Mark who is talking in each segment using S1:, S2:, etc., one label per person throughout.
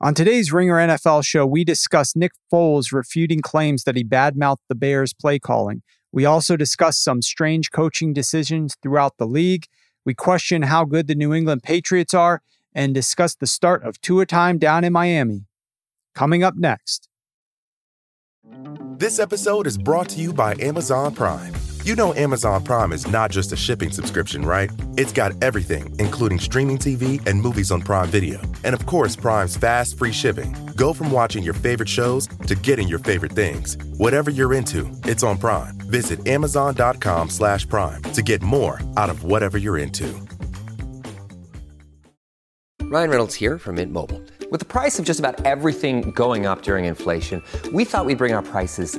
S1: On today's Ringer NFL show, we discuss Nick Foles refuting claims that he badmouthed the Bears' play calling. We also discuss some strange coaching decisions throughout the league. We question how good the New England Patriots are and discuss the start of Tua time down in Miami. Coming up next.
S2: This episode is brought to you by Amazon Prime. You know Amazon Prime is not just a shipping subscription, right? It's got everything, including streaming TV and movies on Prime Video. And of course, Prime's fast, free shipping. Go from watching your favorite shows to getting your favorite things. Whatever you're into, it's on Prime. Visit amazon.com slash prime to get more out of whatever you're into.
S3: Ryan Reynolds here from Mint Mobile. With the price of just about everything going up during inflation, we thought we'd bring our prices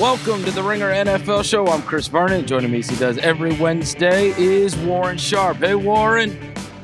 S4: Welcome to the Ringer NFL Show. I'm Chris Vernon. Joining me, as he does every Wednesday, is Warren Sharp. Hey, Warren.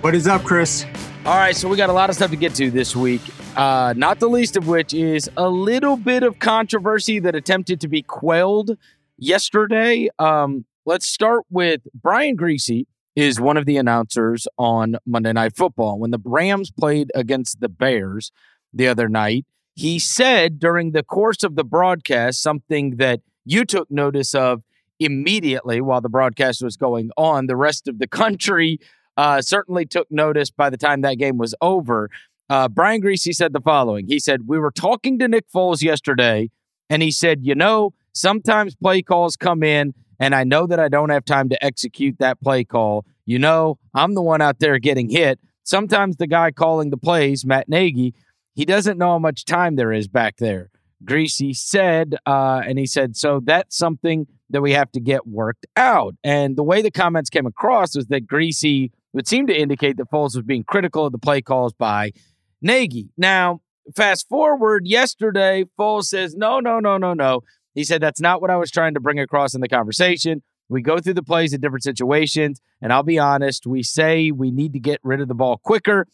S1: What is up, Chris?
S4: All right, so we got a lot of stuff to get to this week. Uh, not the least of which is a little bit of controversy that attempted to be quelled yesterday. Um, let's start with Brian Griese is one of the announcers on Monday Night Football. When the Rams played against the Bears the other night, he said during the course of the broadcast something that you took notice of immediately while the broadcast was going on. The rest of the country uh, certainly took notice by the time that game was over. Uh, Brian Griese said the following He said, We were talking to Nick Foles yesterday, and he said, You know, sometimes play calls come in, and I know that I don't have time to execute that play call. You know, I'm the one out there getting hit. Sometimes the guy calling the plays, Matt Nagy, he doesn't know how much time there is back there. Griese said, uh, and he said, so that's something that we have to get worked out. And the way the comments came across was that Griese would seem to indicate that Foles was being critical of the play calls by Nagy. Now, fast forward yesterday, Foles says, no, no, no, no, no. He said, that's not what I was trying to bring across in the conversation. We go through the plays in different situations, and I'll be honest, we say we need to get rid of the ball quicker.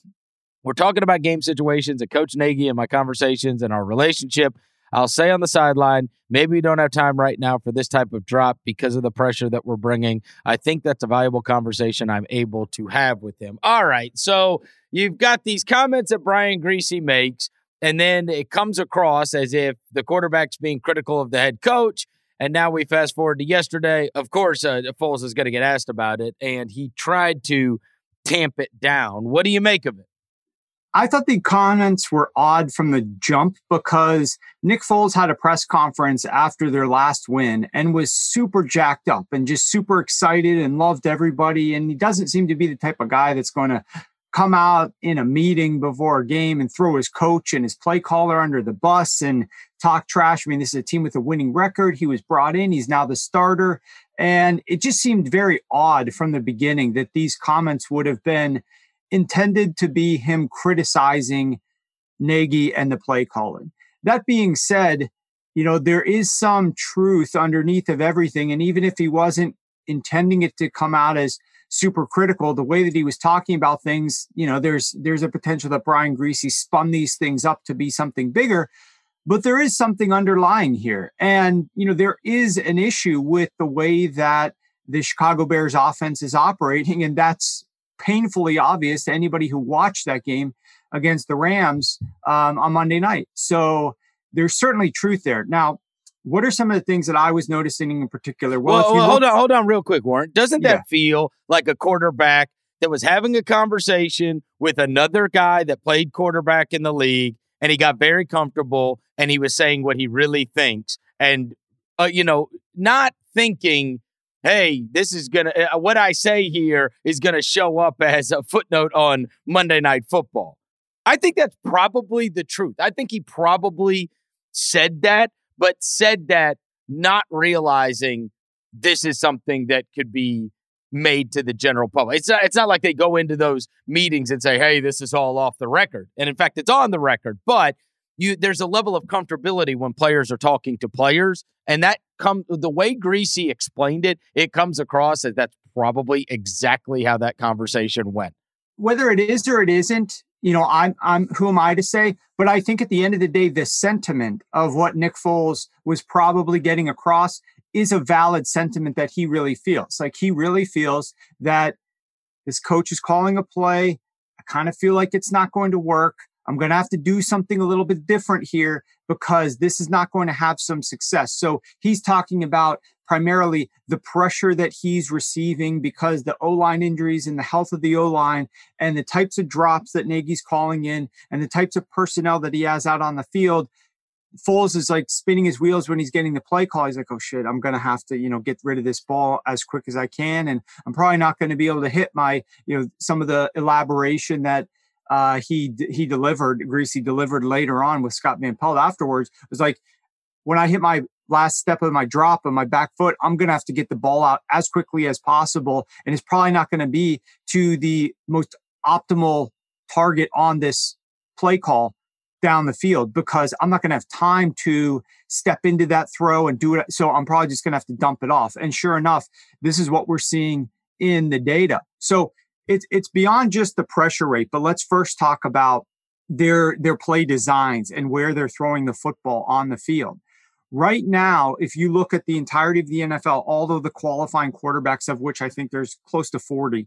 S4: We're talking about game situations and Coach Nagy and my conversations and our relationship. I'll say on the sideline, maybe we don't have time right now for this type of drop because of the pressure that we're bringing. I think that's a valuable conversation I'm able to have with him. All right. So you've got these comments that Brian Griese makes, and then it comes across as if the quarterback's being critical of the head coach. And now we fast forward to yesterday. Of course, uh, Foles is going to get asked about it, and he tried to tamp it down. What do you make of it?
S1: I thought the comments were odd from the jump because Nick Foles had a press conference after their last win and was super jacked up and just super excited and loved everybody. And he doesn't seem to be the type of guy that's going to come out in a meeting before a game and throw his coach and his play caller under the bus and talk trash. I mean, this is a team with a winning record. He was brought in, he's now the starter. And it just seemed very odd from the beginning that these comments would have been intended to be him criticizing Nagy and the play calling. That being said, you know, there is some truth underneath of everything. And even if he wasn't intending it to come out as super critical, the way that he was talking about things, you know, there's there's a potential that Brian Griese spun these things up to be something bigger. But there is something underlying here. And, you know, there is an issue with the way that the Chicago Bears offense is operating. And that's painfully obvious to anybody who watched that game against the Rams um, on Monday night. So there's certainly truth there. Now, what are some of the things that I was noticing in particular?
S4: Well, well, well hold on, hold on, real quick, Warren. Doesn't that yeah. feel like a quarterback that was having a conversation with another guy that played quarterback in the league, and he got very comfortable, and he was saying what he really thinks, and uh, you know, not thinking hey, this is going to, uh, what I say here is going to show up as a footnote on Monday Night Football. I think that's probably the truth. I think he probably said that, but said that not realizing this is something that could be made to the general public. It's not, it's not like they go into those meetings and say, hey, this is all off the record. And in fact, it's on the record. But you there's a level of comfortability when players are talking to players, and that come the way Griese explained it, it comes across as that's probably exactly how that conversation went.
S1: Whether it is or it isn't, you know, I'm I'm who am I to say? But I think at the end of the day, the sentiment of what Nick Foles was probably getting across is a valid sentiment that he really feels. Like he really feels that this coach is calling a play. I kind of feel like it's not going to work. I'm going to have to do something a little bit different here because this is not going to have some success. So he's talking about primarily the pressure that he's receiving because the O line injuries and the health of the O line and the types of drops that Nagy's calling in and the types of personnel that he has out on the field. Foles is like spinning his wheels when he's getting the play call. He's like, oh shit, I'm going to have to, you know, get rid of this ball as quick as I can. And I'm probably not going to be able to hit my, you know, some of the elaboration that uh, he he delivered, Griese delivered later on with Scott Van Pelt afterwards. Was like when I hit my last step of my drop of my back foot, I'm going to have to get the ball out as quickly as possible. And it's probably not going to be to the most optimal target on this play call down the field because I'm not going to have time to step into that throw and do it. So I'm probably just going to have to dump it off. And sure enough, this is what we're seeing in the data. So it's it's beyond just the pressure rate, but let's first talk about their their play designs and where they're throwing the football on the field. Right now, if you look at the entirety of the NFL, all of the qualifying quarterbacks, of which I think there's close to 40,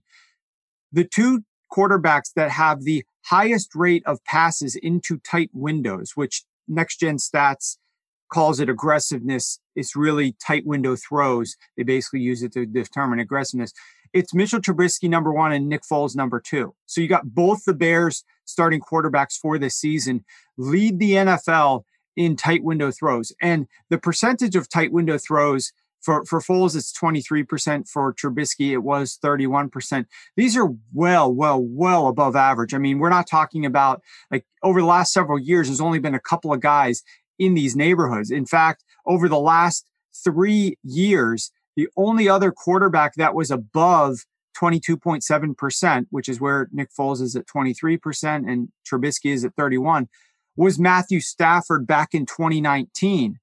S1: the two quarterbacks that have the highest rate of passes into tight windows, which next gen stats calls it aggressiveness. It's really tight window throws. They basically use it to determine aggressiveness. It's Mitchell Trubisky number one and Nick Foles number two. So you got both the Bears starting quarterbacks for this season lead the NFL in tight window throws. And the percentage of tight window throws for, for Foles, it's 23%. For Trubisky, it was 31%. These are well, well, well above average. I mean, we're not talking about like over the last several years, there's only been a couple of guys in these neighborhoods. In fact, over the last three years, the only other quarterback that was above 22.7%, which is where Nick Foles is at 23% and Trubisky is at 31, was Matthew Stafford back in 2019.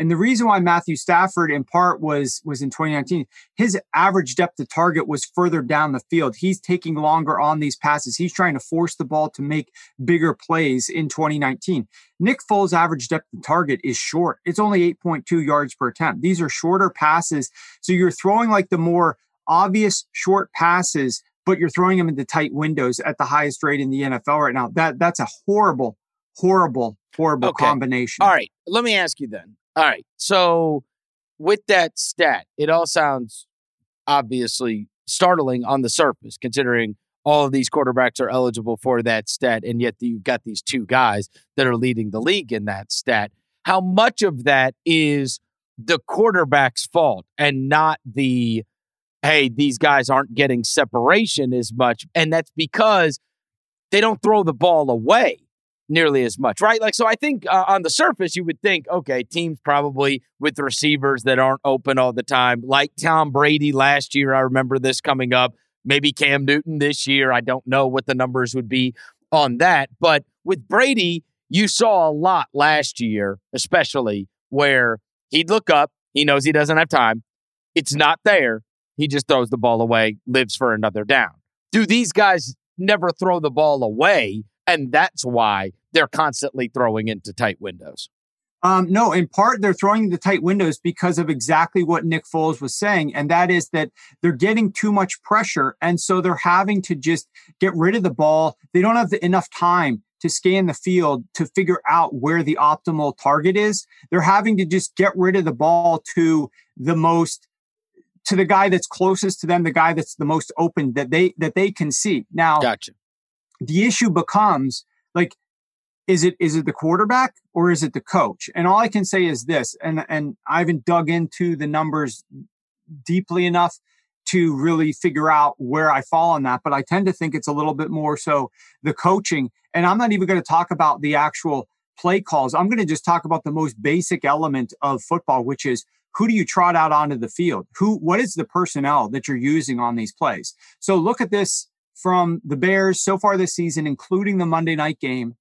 S1: And the reason why Matthew Stafford in part was was in 2019, his average depth of target was further down the field. He's taking longer on these passes. He's trying to force the ball to make bigger plays in 2019. Nick Foles' average depth of target is short. It's only 8.2 yards per attempt. These are shorter passes. So you're throwing like the more obvious short passes, but you're throwing them into tight windows at the highest rate in the NFL right now. That that's a horrible, horrible, horrible okay. combination.
S4: All right. Let me ask you then all right. So with that stat, it all sounds obviously startling on the surface, considering all of these quarterbacks are eligible for that stat, and yet you've got these two guys that are leading the league in that stat. How much of that is the quarterback's fault and not the, hey, these guys aren't getting separation as much? And that's because they don't throw the ball away nearly as much, right? Like, so I think uh, on the surface, you would think, okay, teams probably with receivers that aren't open all the time, like Tom Brady last year. I remember this coming up. Maybe Cam Newton this year. I don't know what the numbers would be on that. But with Brady, you saw a lot last year, especially where he'd look up, he knows he doesn't have time. It's not there. He just throws the ball away, lives for another down. Do these guys never throw the ball away? And that's why they're constantly throwing into tight windows.
S1: Um, no, in part they're throwing into tight windows because of exactly what Nick Foles was saying, and that is that they're getting too much pressure, and so they're having to just get rid of the ball. They don't have the, enough time to scan the field to figure out where the optimal target is. They're having to just get rid of the ball to the most to the guy that's closest to them, the guy that's the most open that they that they can see. Now,
S4: gotcha.
S1: The issue becomes like is it is it the quarterback or is it the coach? And all I can say is this, and and I haven't dug into the numbers deeply enough to really figure out where I fall on that, but I tend to think it's a little bit more so the coaching. And I'm not even going to talk about the actual play calls. I'm going to just talk about the most basic element of football, which is who do you trot out onto the field? Who what is the personnel that you're using on these plays? So look at this from the Bears so far this season, including the Monday night game.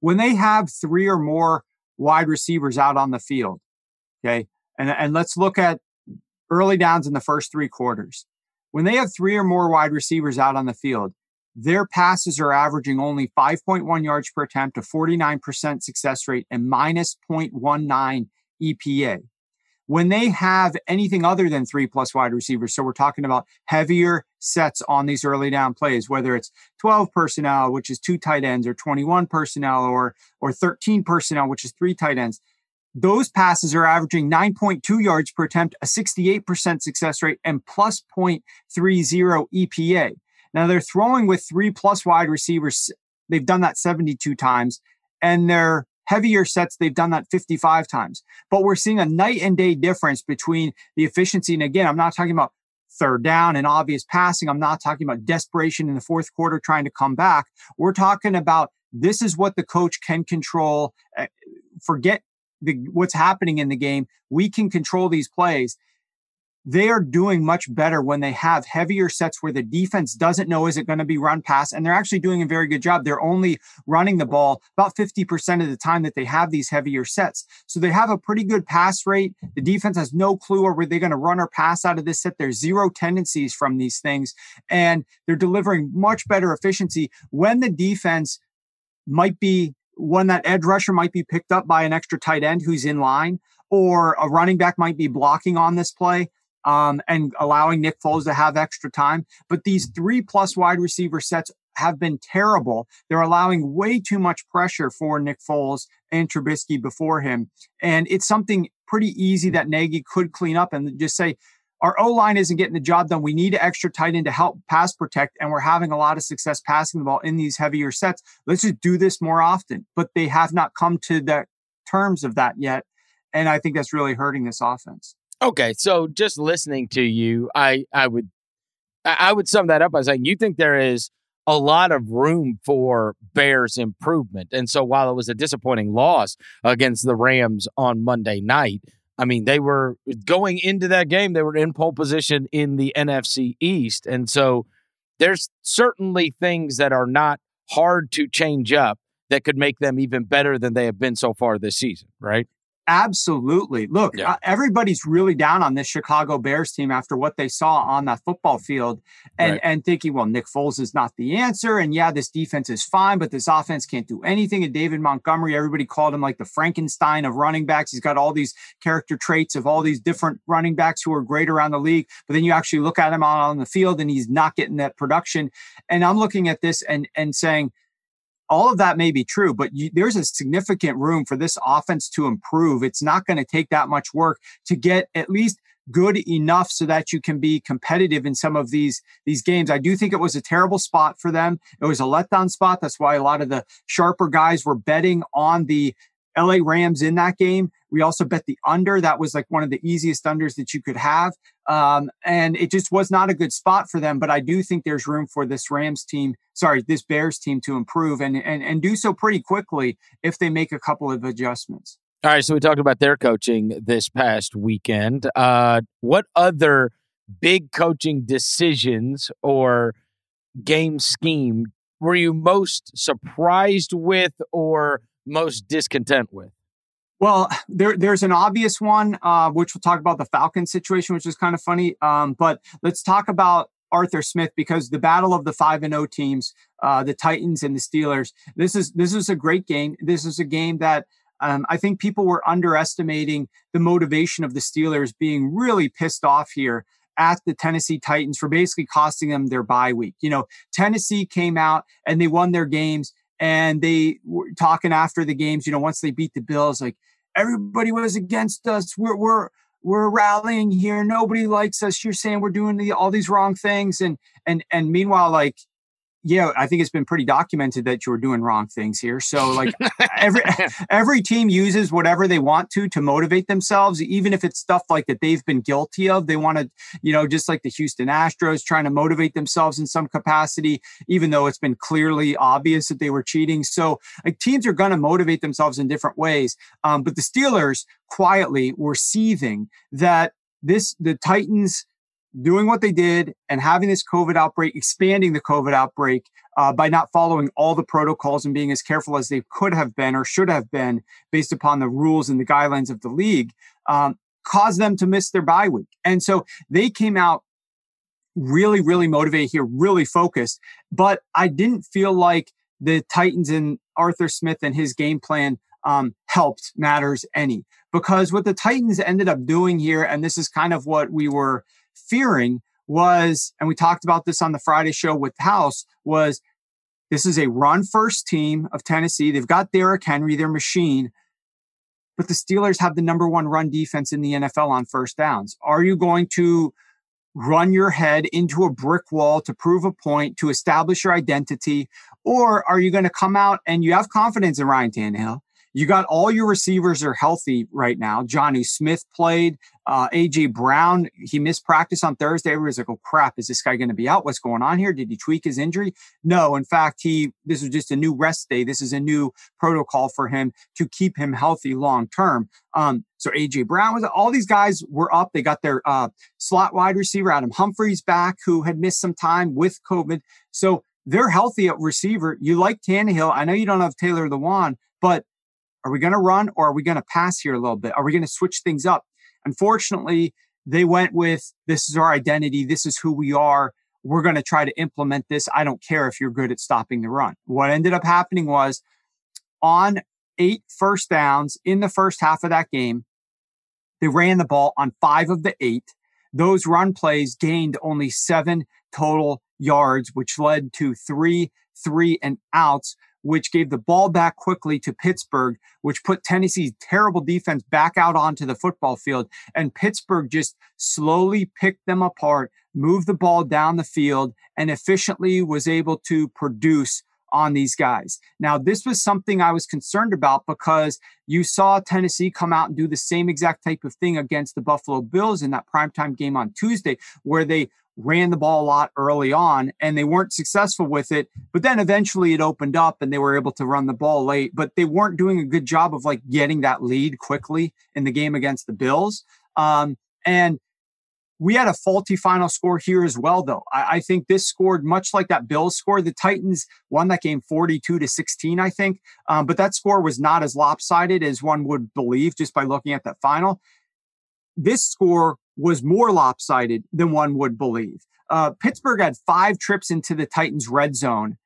S1: when they have three or more wide receivers out on the field, okay, and, and let's look at early downs in the first three quarters. When they have three or more wide receivers out on the field, their passes are averaging only 5.1 yards per attempt, a 49% success rate, and minus 0.19 EPA. When they have anything other than three plus wide receivers, so we're talking about heavier sets on these early down plays, whether it's 12 personnel, which is two tight ends, or 21 personnel, or or 13 personnel, which is three tight ends, those passes are averaging 9.2 yards per attempt, a 68% success rate, and plus 0.30 EPA. Now they're throwing with three plus wide receivers. They've done that 72 times, and their heavier sets, they've done that 55 times. But we're seeing a night and day difference between the efficiency. And again, I'm not talking about third down and obvious passing. I'm not talking about desperation in the fourth quarter trying to come back. We're talking about this is what the coach can control. Eh, forget the, what's happening in the game. We can control these plays. They are doing much better when they have heavier sets where the defense doesn't know is it going to be run pass, and they're actually doing a very good job. They're only running the ball about 50% of the time that they have these heavier sets. So they have a pretty good pass rate. The defense has no clue or where they're going to run or pass out of this set. There's zero tendencies from these things, and they're delivering much better efficiency when the defense might be when that edge rusher might be picked up by an extra tight end who's in line, or a running back might be blocking on this play um, and allowing Nick Foles to have extra time. But these three plus wide receiver sets have been terrible. They're allowing way too much pressure for Nick Foles and Trubisky before him. And it's something pretty easy that Nagy could clean up and just say, our O line isn't getting the job done. We need an extra tight end to help pass protect, and we're having a lot of success passing the ball in these heavier sets. Let's just do this more often. But they have not come to the terms of that yet. And I think that's really hurting this offense.
S4: Okay. So just listening to you, I, I would I would sum that up by saying you think there is a lot of room for Bears improvement. And so while it was a disappointing loss against the Rams on Monday night, I mean, they were going into that game, they were in pole position in the NFC East. And so there's certainly things that are not hard to change up that could make them even better than they have been so far this season, right?
S1: Absolutely. Look, yeah. uh, everybody's really down on this Chicago Bears team after what they saw on that football field and, right. and thinking, well, Nick Foles is not the answer. And yeah, this defense is fine, but this offense can't do anything. And David Montgomery, everybody called him like the Frankenstein of running backs. He's got all these character traits of all these different running backs who are great around the league. But then you actually look at him on the field and he's not getting that production. And I'm looking at this and, and saying, all of that may be true, but you, there's a significant room for this offense to improve. It's not going to take that much work to get at least good enough so that you can be competitive in some of these these games. I do think it was a terrible spot for them. It was a letdown spot. That's why a lot of the sharper guys were betting on the LA Rams in that game. We also bet the under. That was like one of the easiest unders that you could have. Um, and it just was not a good spot for them. But I do think there's room for this Rams team, sorry, this Bears team to improve and, and, and do so pretty quickly if they make a couple of adjustments.
S4: All right. So we talked about their coaching this past weekend. Uh, what other big coaching decisions or game scheme were you most surprised with or most discontent with?
S1: Well, there, there's an obvious one, uh, which we'll talk about the Falcon situation, which is kind of funny. Um, but let's talk about Arthur Smith because the battle of the five and O oh teams, uh, the Titans and the Steelers. This is this is a great game. This is a game that um, I think people were underestimating the motivation of the Steelers being really pissed off here at the Tennessee Titans for basically costing them their bye week. You know, Tennessee came out and they won their games and they were talking after the games, you know, once they beat the Bills, like everybody was against us. We're we're we're rallying here. Nobody likes us. You're saying we're doing the, all these wrong things, and and and meanwhile, like yeah, I think it's been pretty documented that you're doing wrong things here. So like every every team uses whatever they want to to motivate themselves, even if it's stuff like that they've been guilty of. They want to, you know, just like the Houston Astros trying to motivate themselves in some capacity, even though it's been clearly obvious that they were cheating. So like teams are going to motivate themselves in different ways. Um, but the Steelers quietly were seething that this the Titans doing what they did and having this COVID outbreak, expanding the COVID outbreak uh, by not following all the protocols and being as careful as they could have been or should have been based upon the rules and the guidelines of the league, um, caused them to miss their bye week. And so they came out really, really motivated here, really focused. But I didn't feel like the Titans and Arthur Smith and his game plan um, helped matters any. Because what the Titans ended up doing here, and this is kind of what we were fearing, was, and we talked about this on the Friday show with House, was this is a run first team of Tennessee. They've got Derrick Henry, their machine, but the Steelers have the number one run defense in the NFL on first downs. Are you going to run your head into a brick wall to prove a point, to establish your identity? Or are you going to come out and you have confidence in Ryan Tannehill? You got all your receivers are healthy right now. Jonnu Smith played. Uh, AJ Brown, he missed practice on Thursday. Everybody's like, oh crap, is this guy going to be out? What's going on here? Did he tweak his injury? No, in fact, he, this is just a new rest day. This is a new protocol for him to keep him healthy long term. Um, so AJ Brown was, all these guys were up. They got their, uh, slot wide receiver, Adam Humphries back, who had missed some time with COVID. So they're healthy at receiver. You like Tannehill. I know you don't have Taylor Lewan, but are we going to run or are we going to pass here a little bit? Are we going to switch things up? Unfortunately, they went with this is our identity. This is who we are. We're going to try to implement this. I don't care if you're good at stopping the run. What ended up happening was on eight first downs in the first half of that game, they ran the ball on five of the eight. Those run plays gained only seven total yards, which led to three three and outs, which gave the ball back quickly to Pittsburgh, which put Tennessee's terrible defense back out onto the football field. And Pittsburgh just slowly picked them apart, moved the ball down the field, and efficiently was able to produce on these guys. Now, this was something I was concerned about because you saw Tennessee come out and do the same exact type of thing against the Buffalo Bills in that primetime game on Tuesday, where they ran the ball a lot early on and they weren't successful with it. But then eventually it opened up and they were able to run the ball late, but they weren't doing a good job of like getting that lead quickly in the game against the Bills. Um, and we had a faulty final score here as well, though. I, I, think this scored much like that Bills score. The Titans won that game 42 to 16, I think. Um, but that score was not as lopsided as one would believe just by looking at that final. This score was more lopsided than one would believe. Uh, Pittsburgh had five trips into the Titans' red zone.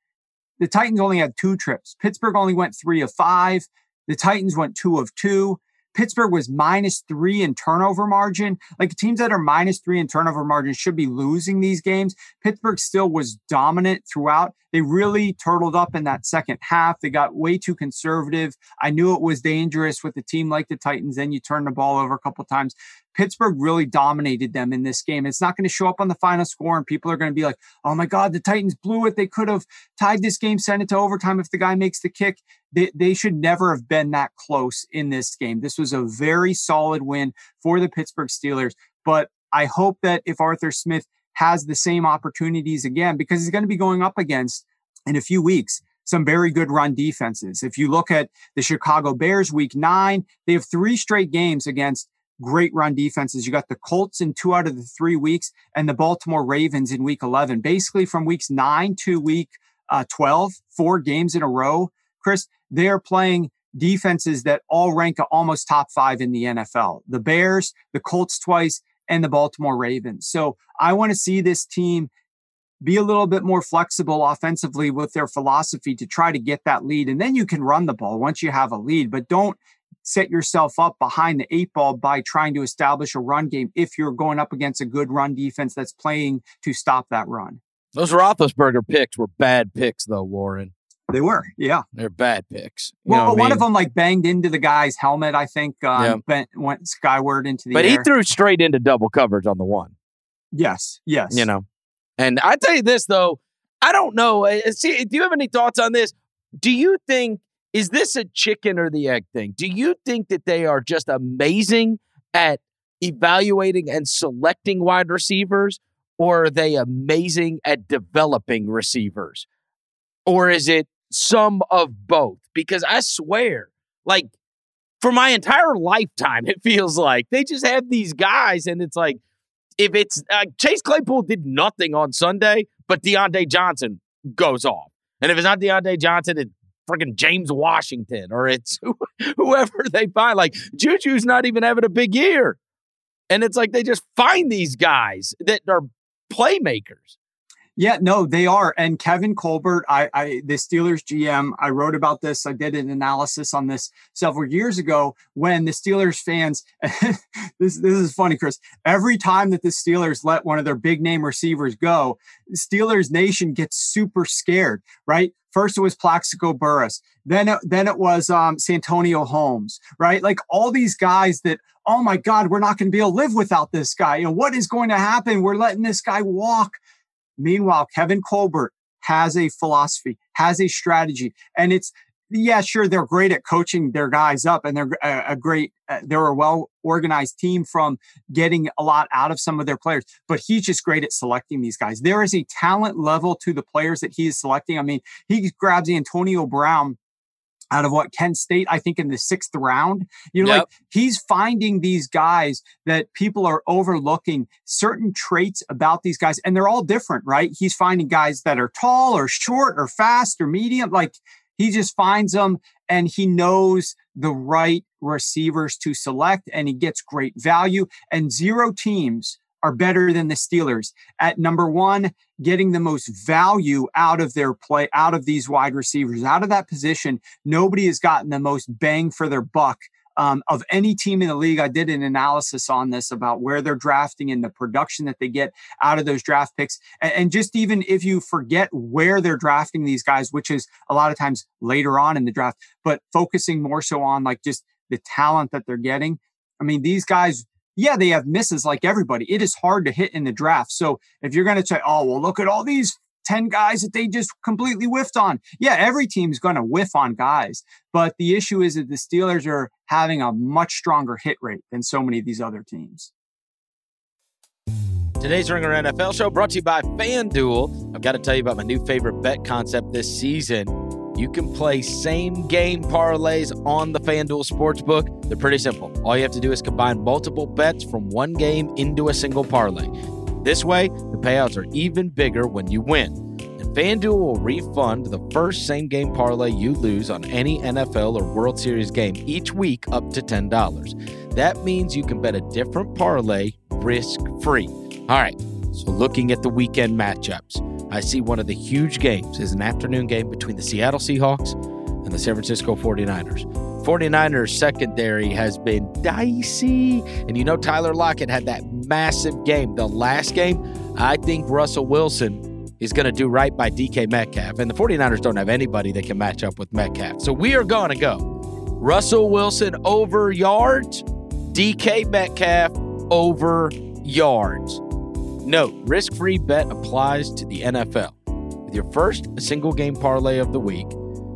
S1: The Titans only had two trips. Pittsburgh only went three of five. The Titans went two of two. Pittsburgh was minus three in turnover margin. Like teams that are minus three in turnover margin should be losing these games. Pittsburgh still was dominant throughout. They really turtled up in that second half. They got way too conservative. I knew it was dangerous with a team like the Titans. Then you turn the ball over a couple times. Pittsburgh really dominated them in this game. It's not going to show up on the final score, and people are going to be like, oh my God, the Titans blew it. They could have tied this game, sent it to overtime if the guy makes the kick. They, they should never have been that close in this game. This was a very solid win for the Pittsburgh Steelers. But I hope that if Arthur Smith has the same opportunities again, because he's going to be going up against in a few weeks some very good run defenses. If you look at the Chicago Bears week nine, they have three straight games against great run defenses. You got the Colts in two out of the three weeks and the Baltimore Ravens in week 11. Basically, from weeks nine to week uh, 12, four games in a row, Chris, they're playing defenses that all rank almost top five in the NFL. The Bears, the Colts twice, and the Baltimore Ravens. So I want to see this team be a little bit more flexible offensively with their philosophy to try to get that lead. And then you can run the ball once you have a lead, but don't set yourself up behind the eight ball by trying to establish a run game if you're going up against a good run defense that's playing to stop that run.
S4: Those Roethlisberger picks were bad picks, though, Warren.
S1: They were, yeah.
S4: They're bad picks.
S1: You well, one mean? of them like banged into the guy's helmet, I think, yeah. bent, went skyward into the
S4: But
S1: air.
S4: he threw straight into double coverage on the one.
S1: Yes, yes.
S4: You know, and I tell you this, though, I don't know. Uh, see, do you have any thoughts on this? Do you think is this a chicken or the egg thing? Do you think that they are just amazing at evaluating and selecting wide receivers, or are they amazing at developing receivers? Or is it some of both? Because I swear, like for my entire lifetime, it feels like they just have these guys, and it's like if it's uh, Chase Claypool did nothing on Sunday, but Diontae Johnson goes off. And if it's not Diontae Johnson, it's freaking James Washington or it's whoever they find. Like Juju's not even having a big year. And it's like they just find these guys that are playmakers.
S1: Yeah, no, they are. And Kevin Colbert, I, I, the Steelers GM, I wrote about this. I did an analysis on this several years ago when the Steelers fans. this this is funny, Chris. Every time that the Steelers let one of their big name receivers go, Steelers Nation gets super scared. Right? First it was Plaxico Burress, then it, then it was um, Santonio Holmes. Right? Like all these guys that. Oh my God, we're not going to be able to live without this guy. You know what is going to happen? We're letting this guy walk Meanwhile, Kevin Colbert has a philosophy, has a strategy, and it's yeah, sure, they're great at coaching their guys up, and they're a, great, uh, they're a well organized team from getting a lot out of some of their players. But he's just great at selecting these guys. There is a talent level to the players that he is selecting. I mean, he grabs Antonio Brown out of what Kent State, I think in the sixth round. You know, yep. like he's finding these guys that people are overlooking certain traits about these guys, and they're all different, right? He's finding guys that are tall or short or fast or medium. Like he just finds them and he knows the right receivers to select and he gets great value. And zero teams are better than the Steelers at number one, getting the most value out of their play, out of these wide receivers, out of that position. Nobody has gotten the most bang for their buck um, of any team in the league. I did an analysis on this about where they're drafting and the production that they get out of those draft picks. And, and, just even if you forget where they're drafting these guys, which is a lot of times later on in the draft, but focusing more so on like just the talent that they're getting. I mean, these guys yeah, they have misses like everybody. It is hard to hit in the draft. So if you're going to say, oh, well, look at all these 10 guys that they just completely whiffed on. Yeah, every team's going to whiff on guys. But the issue is that the Steelers are having a much stronger hit rate than so many of these other teams.
S4: Today's Ringer NFL show brought to you by FanDuel. I've got to tell you about my new favorite bet concept this season. You can play same game parlays on the FanDuel Sportsbook. They're pretty simple. All you have to do is combine multiple bets from one game into a single parlay. This way, the payouts are even bigger when you win. And FanDuel will refund the first same game parlay you lose on any NFL or World Series game each week up to $10. That means you can bet a different parlay risk free. All right, so looking at the weekend matchups. I see one of the huge games is an afternoon game between the Seattle Seahawks and the San Francisco 49ers. 49ers secondary has been dicey. And you know, Tyler Lockett had that massive game. The last game, I think Russell Wilson is going to do right by DK Metcalf. And the 49ers don't have anybody that can match up with Metcalf. So we are going to go Russell Wilson over yards, DK Metcalf over yards. Note, risk-free bet applies to the NFL. With your first single game parlay of the week,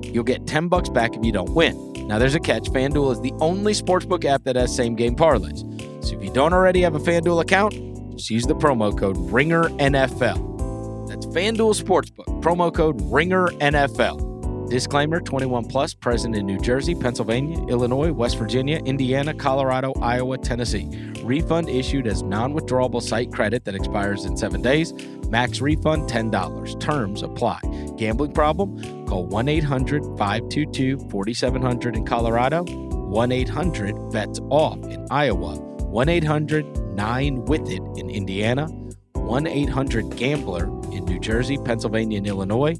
S4: you'll get 10 bucks back if you don't win. Now there's a catch. FanDuel is the only sportsbook app that has same game parlays. So if you don't already have a FanDuel account, just use the promo code RINGERNFL. That's FanDuel Sportsbook, promo code RINGERNFL. Disclaimer 21 plus, present in New Jersey, Pennsylvania, Illinois, West Virginia, Indiana, Colorado, Iowa, Tennessee. Refund issued as non withdrawable site credit that expires in seven days. Max refund $10. Terms apply. Gambling problem? Call 1 800 522 4700 in Colorado, 1 800 bets off in Iowa, 1 800 9 with it in Indiana, 1 800 gambler in New Jersey, Pennsylvania, and Illinois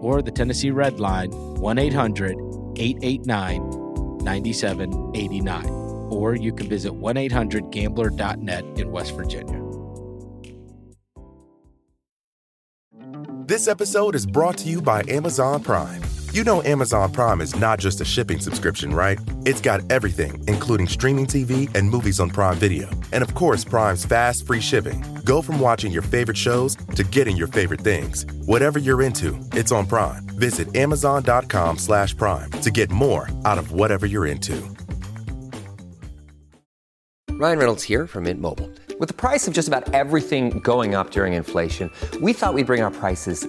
S4: or the Tennessee Red Line 1 800 889 9789. Or you can visit 1 800 gambler.net in West Virginia.
S2: This episode is brought to you by Amazon Prime. You know Amazon Prime is not just a shipping subscription, right? It's got everything, including streaming TV and movies on Prime Video. And of course, Prime's fast, free shipping. Go from watching your favorite shows to getting your favorite things. Whatever you're into, it's on Prime. Visit amazon.com slash prime to get more out of whatever you're into.
S3: Ryan Reynolds here from Mint Mobile. With the price of just about everything going up during inflation, we thought we'd bring our prices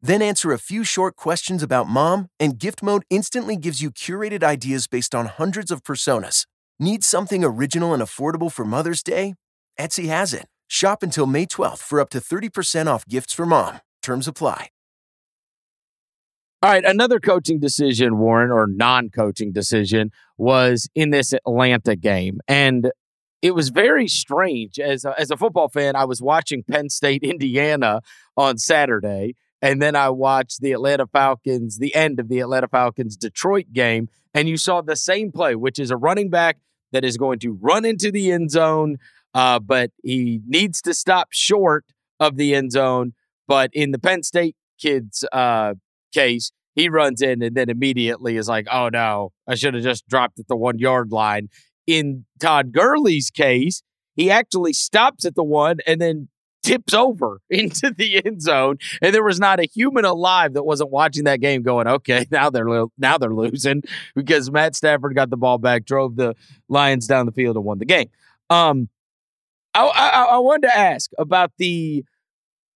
S5: Then answer a few short questions about mom, and gift mode instantly gives you curated ideas based on hundreds of personas. Need something original and affordable for Mother's Day? Etsy has it. Shop until May 12th for up to 30% off gifts for mom. Terms apply.
S4: All right, another coaching decision, Warren, or non-coaching decision, was in this Atlanta game, and it was very strange. As a, as a football fan, I was watching Penn State, Indiana on Saturday, and then I watched the Atlanta Falcons, the end of the Atlanta Falcons Detroit game, and you saw the same play, which is a running back that is going to run into the end zone, uh, but he needs to stop short of the end zone. But in the Penn State kids' uh, case, he runs in and then immediately is like, oh no, I should have just dropped at the one yard line. In Todd Gurley's case, he actually stops at the one and then tips over into the end zone, and there was not a human alive that wasn't watching that game going, okay, now they're lo- now they're losing because Matt Stafford got the ball back, drove the Lions down the field, and won the game. Um, I, I, I wanted to ask about the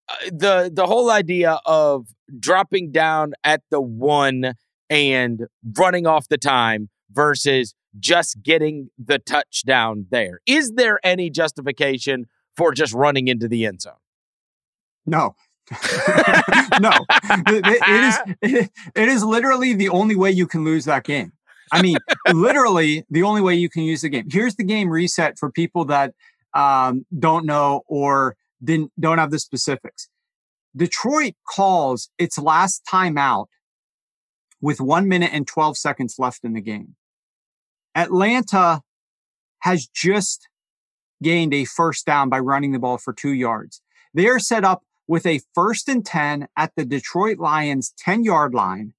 S4: uh, the the whole idea of dropping down at the one and running off the time versus just getting the touchdown there. Is there any justification for just running into the end zone?
S1: No. no. It, it is it is literally the only way you can lose that game. I mean, literally the only way you can use the game. Here's the game reset for people that um, don't know or didn't don't have the specifics. Detroit calls its last timeout with one minute and 12 seconds left in the game. Atlanta has just gained a first down by running the ball for two yards. They are set up with a first and 10 at the Detroit Lions 10 yard line.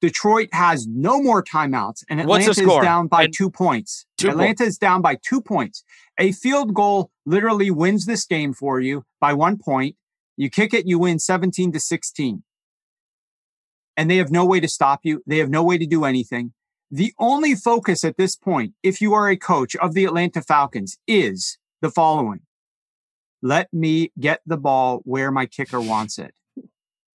S1: Detroit has no more timeouts, and Atlanta is down by and two points. Two Atlanta is down by two points. A field goal literally wins this game for you by one point. You kick it, you win 17 to 16. And they have no way to stop you. They have no way to do anything. The only focus at this point, if you are a coach of the Atlanta Falcons, is the following. Let me get the ball where my kicker wants it.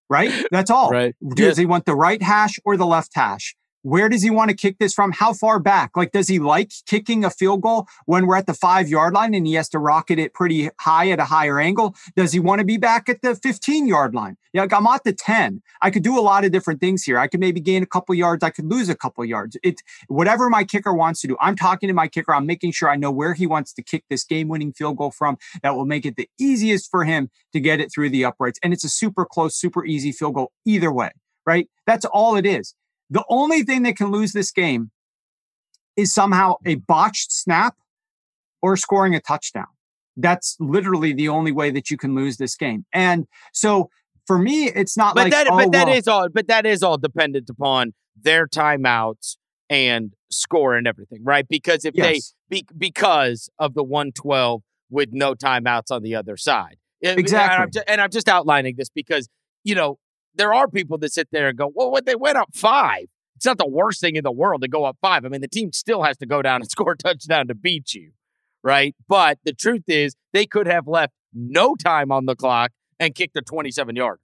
S1: Right? That's all.
S4: Right.
S1: Does yes. he want the right hash or the left hash? Where does he want to kick this from? How far back? Like, does he like kicking a field goal when we're at the five yard line and he has to rocket it pretty high at a higher angle? Does he want to be back at the 15 yard line? Yeah, like I'm at the 10. I could do a lot of different things here. I could maybe gain a couple yards. I could lose a couple yards. It whatever my kicker wants to do. I'm talking to my kicker. I'm making sure I know where he wants to kick this game winning field goal from. That will make it the easiest for him to get it through the uprights. And it's a super close, super easy field goal either way, right? That's all it is. The only thing that can lose this game is somehow a botched snap or scoring a touchdown. That's literally the only way that you can lose this game. And so for me, it's not
S4: but
S1: like
S4: that,
S1: oh,
S4: but that
S1: well,
S4: is all. But that is all dependent upon their timeouts and score and everything, right? Because if
S1: yes.
S4: they be, because of the one twelve with no timeouts on the other side,
S1: exactly.
S4: And I'm, just, and I'm just outlining this because you know there are people that sit there and go, well, what they went up five. It's not the worst thing in the world to go up five. I mean, the team still has to go down and score a touchdown to beat you, right? But the truth is, they could have left no time on the clock and kicked a 27 yard.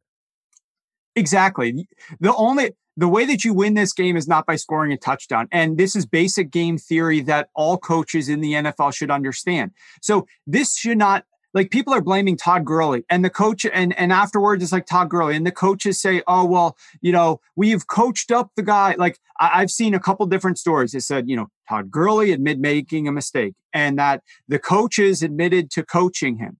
S1: Exactly. The only the way that you win this game is not by scoring a touchdown. And this is basic game theory that all coaches in the NFL should understand. So this should not like people are blaming Todd Gurley and the coach and and afterwards it's like Todd Gurley and the coaches say, oh well, you know, we've coached up the guy. Like I, have seen a couple different stories. It said, you know, Todd Gurley admitted making a mistake and that the coaches admitted to coaching him.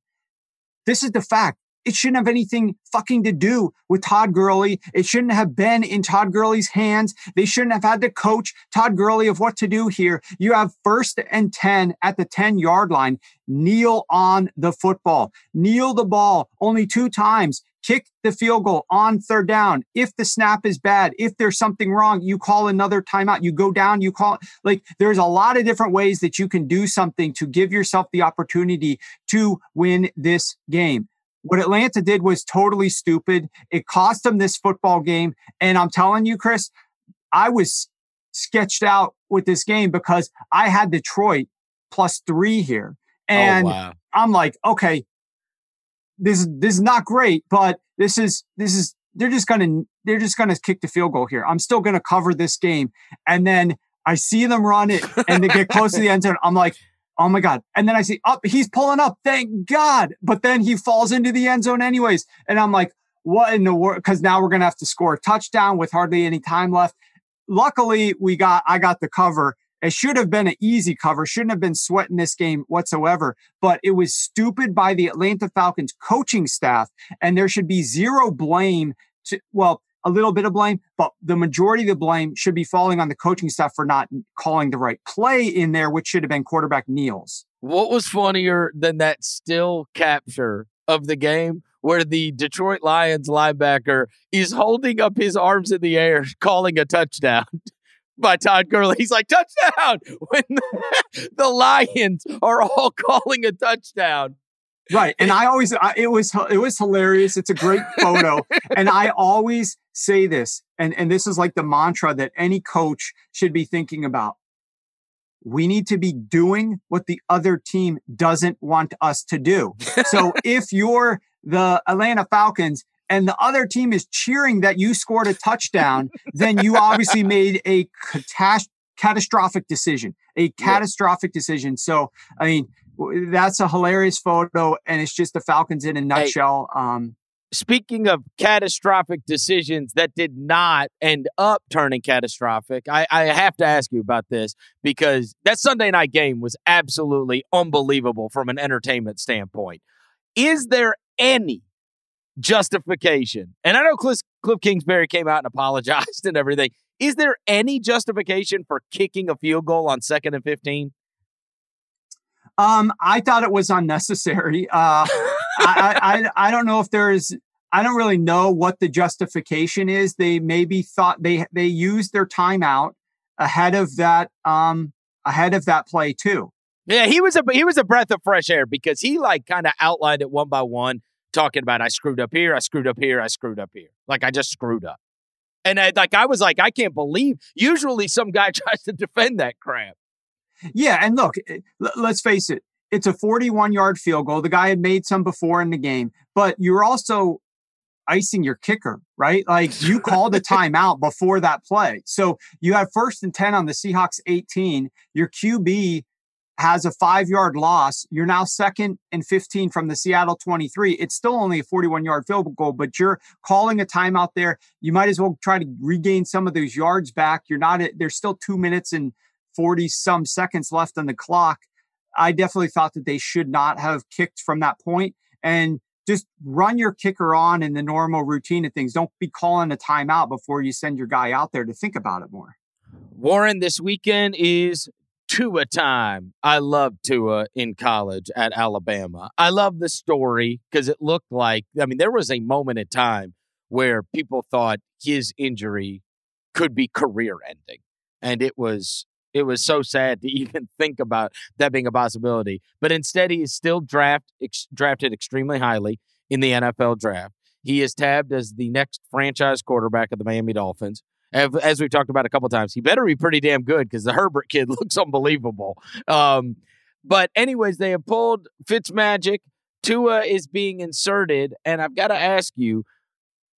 S1: This is the fact. It shouldn't have anything fucking to do with Todd Gurley. It shouldn't have been in Todd Gurley's hands. They shouldn't have had to coach Todd Gurley of what to do here. You have first and 10 at the 10 yard line. Kneel on the football. Kneel the ball only two times kick the field goal on third down. If the snap is bad, if there's something wrong, you call another timeout. You go down, you call like there's a lot of different ways that you can do something to give yourself the opportunity to win this game. What Atlanta did was totally stupid. It cost them this football game. And I'm telling you, Chris, I was sketched out with this game because I had Detroit plus three here. Oh, and oh, wow. I'm like, okay, this this is not great, but this is this is they're just gonna they're just gonna kick the field goal here. I'm still gonna cover this game, and then I see them run it, and they get close to the end zone. I'm like, oh my god! And then I see up, he's pulling up. Thank God! But then he falls into the end zone anyways, and I'm like, what in the world? Because now we're gonna have to score a touchdown with hardly any time left. Luckily, we got I got the cover, it should have been an easy cover, shouldn't have been sweating this game whatsoever, but it was stupid by the Atlanta Falcons coaching staff. And there should be zero blame to, well, a little bit of blame, but the majority of the blame should be falling on the coaching staff for not calling the right play in there, which should have been quarterback kneels.
S4: What was funnier than that still capture of the game where the Detroit Lions linebacker is holding up his arms in the air, calling a touchdown? by Todd Gurley. He's like, touchdown! When the, the Lions are all calling a touchdown.
S1: Right. And I always, I, it was, it was hilarious. It's a great photo. and I always say this, and, and this is like the mantra that any coach should be thinking about. We need to be doing what the other team doesn't want us to do. So if you're the Atlanta Falcons and the other team is cheering that you scored a touchdown, then you obviously made a catastrophic decision, a catastrophic yeah. decision. So, I mean, that's a hilarious photo, and it's just the Falcons in a nutshell. Hey, um,
S4: speaking of catastrophic decisions that did not end up turning catastrophic, I, I have to ask you about this because that Sunday night game was absolutely unbelievable from an entertainment standpoint. Is there any justification. And I know Cliff, Cliff Kingsbury came out and apologized and everything. Is there any justification for kicking a field goal on second and 15?
S1: Um, I thought it was unnecessary. Uh, I, I, I don't know if there's, I don't really know what the justification is. They maybe thought they, they used their timeout ahead of that, um, ahead of that play too.
S4: Yeah, he was a he was a breath of fresh air because he like kind of outlined it one by one talking about I screwed up here, I screwed up here, I screwed up here. Like I just screwed up. And I, like I was like, I can't believe. Usually, some guy tries to defend that crap.
S1: Yeah, and look, eh, let's face it. It's a 41 yard field goal. The guy had made some before in the game, but you're also icing your kicker, right? Like you called a timeout before that play. So you have first and 10 on the Seahawks 18. Your QB has a five yard loss. You're now second and 15 from the Seattle 23. It's still only a 41 yard field goal, but you're calling a timeout there. You might as well try to regain some of those yards back. You're not, there's still two minutes and 40 some seconds left on the clock. I definitely thought that they should not have kicked from that point and just run your kicker on in the normal routine of things. Don't be calling a timeout before you send your guy out there to think about it more.
S4: Warren, this weekend is Tua time. I loved Tua in college at Alabama. I love the story because it looked like, I mean, there was a moment in time where people thought his injury could be career ending. And it was it was so sad to even think about that being a possibility. But instead, he is still draft ex, drafted extremely highly in the NFL draft. He is tabbed as the next franchise quarterback of the Miami Dolphins as we've talked about a couple times, he better be pretty damn good because the Herbert kid looks unbelievable. Um, but anyways, they have pulled Fitzmagic. Tua is being inserted, and I've got to ask you: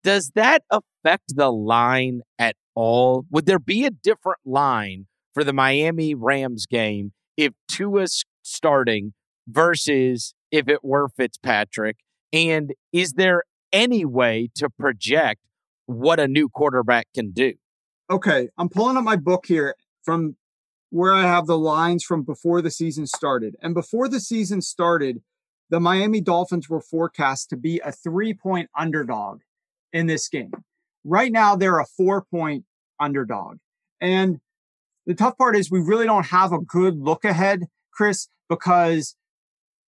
S4: Does that affect the line at all? Would there be a different line for the Miami Rams game if Tua's starting versus if it were Fitzpatrick? And is there any way to project what a new quarterback can do?
S1: Okay, I'm pulling up my book here from where I have the lines from before the season started. And before the season started, the Miami Dolphins were forecast to be a three point underdog in this game. Right now, they're a four point underdog. And the tough part is we really don't have a good look ahead, Chris, because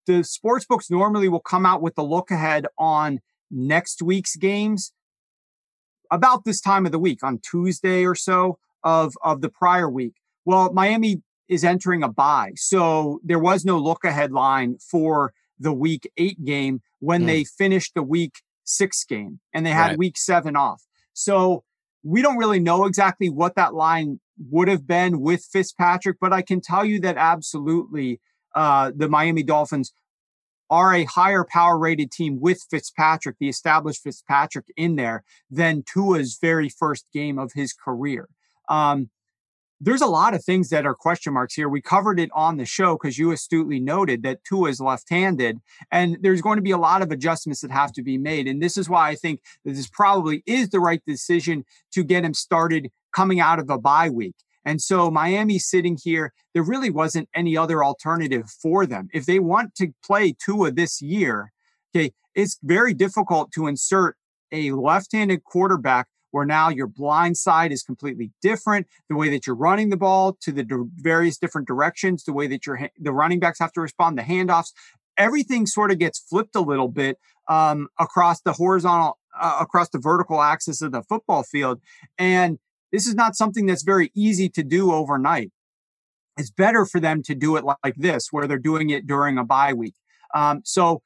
S1: the sports books normally will come out with the look ahead on next week's games about this time of the week on Tuesday or so of, of the prior week. Well, Miami is entering a bye. So there was no look ahead line for the week eight game when mm. they finished the week six game and they had right. week seven off. So we don't really know exactly what that line would have been with Fitzpatrick, but I can tell you that absolutely uh, the Miami Dolphins are a higher power rated team with Fitzpatrick, the established Fitzpatrick in there, than Tua's very first game of his career. Um, there's a lot of things that are question marks here. We covered it on the show because you astutely noted that Tua is left-handed, and there's going to be a lot of adjustments that have to be made. And this is why I think that this probably is the right decision to get him started coming out of a bye week. And so Miami sitting here, there really wasn't any other alternative for them. If they want to play Tua this year, okay, it's very difficult to insert a left-handed quarterback where now your blind side is completely different. The way that you're running the ball to the d- various different directions, the way that your ha- the running backs have to respond, the handoffs, everything sort of gets flipped a little bit um, across the horizontal, uh, across the vertical axis of the football field, and this is not something that's very easy to do overnight. It's better for them to do it like this, where they're doing it during a bye week. Um, so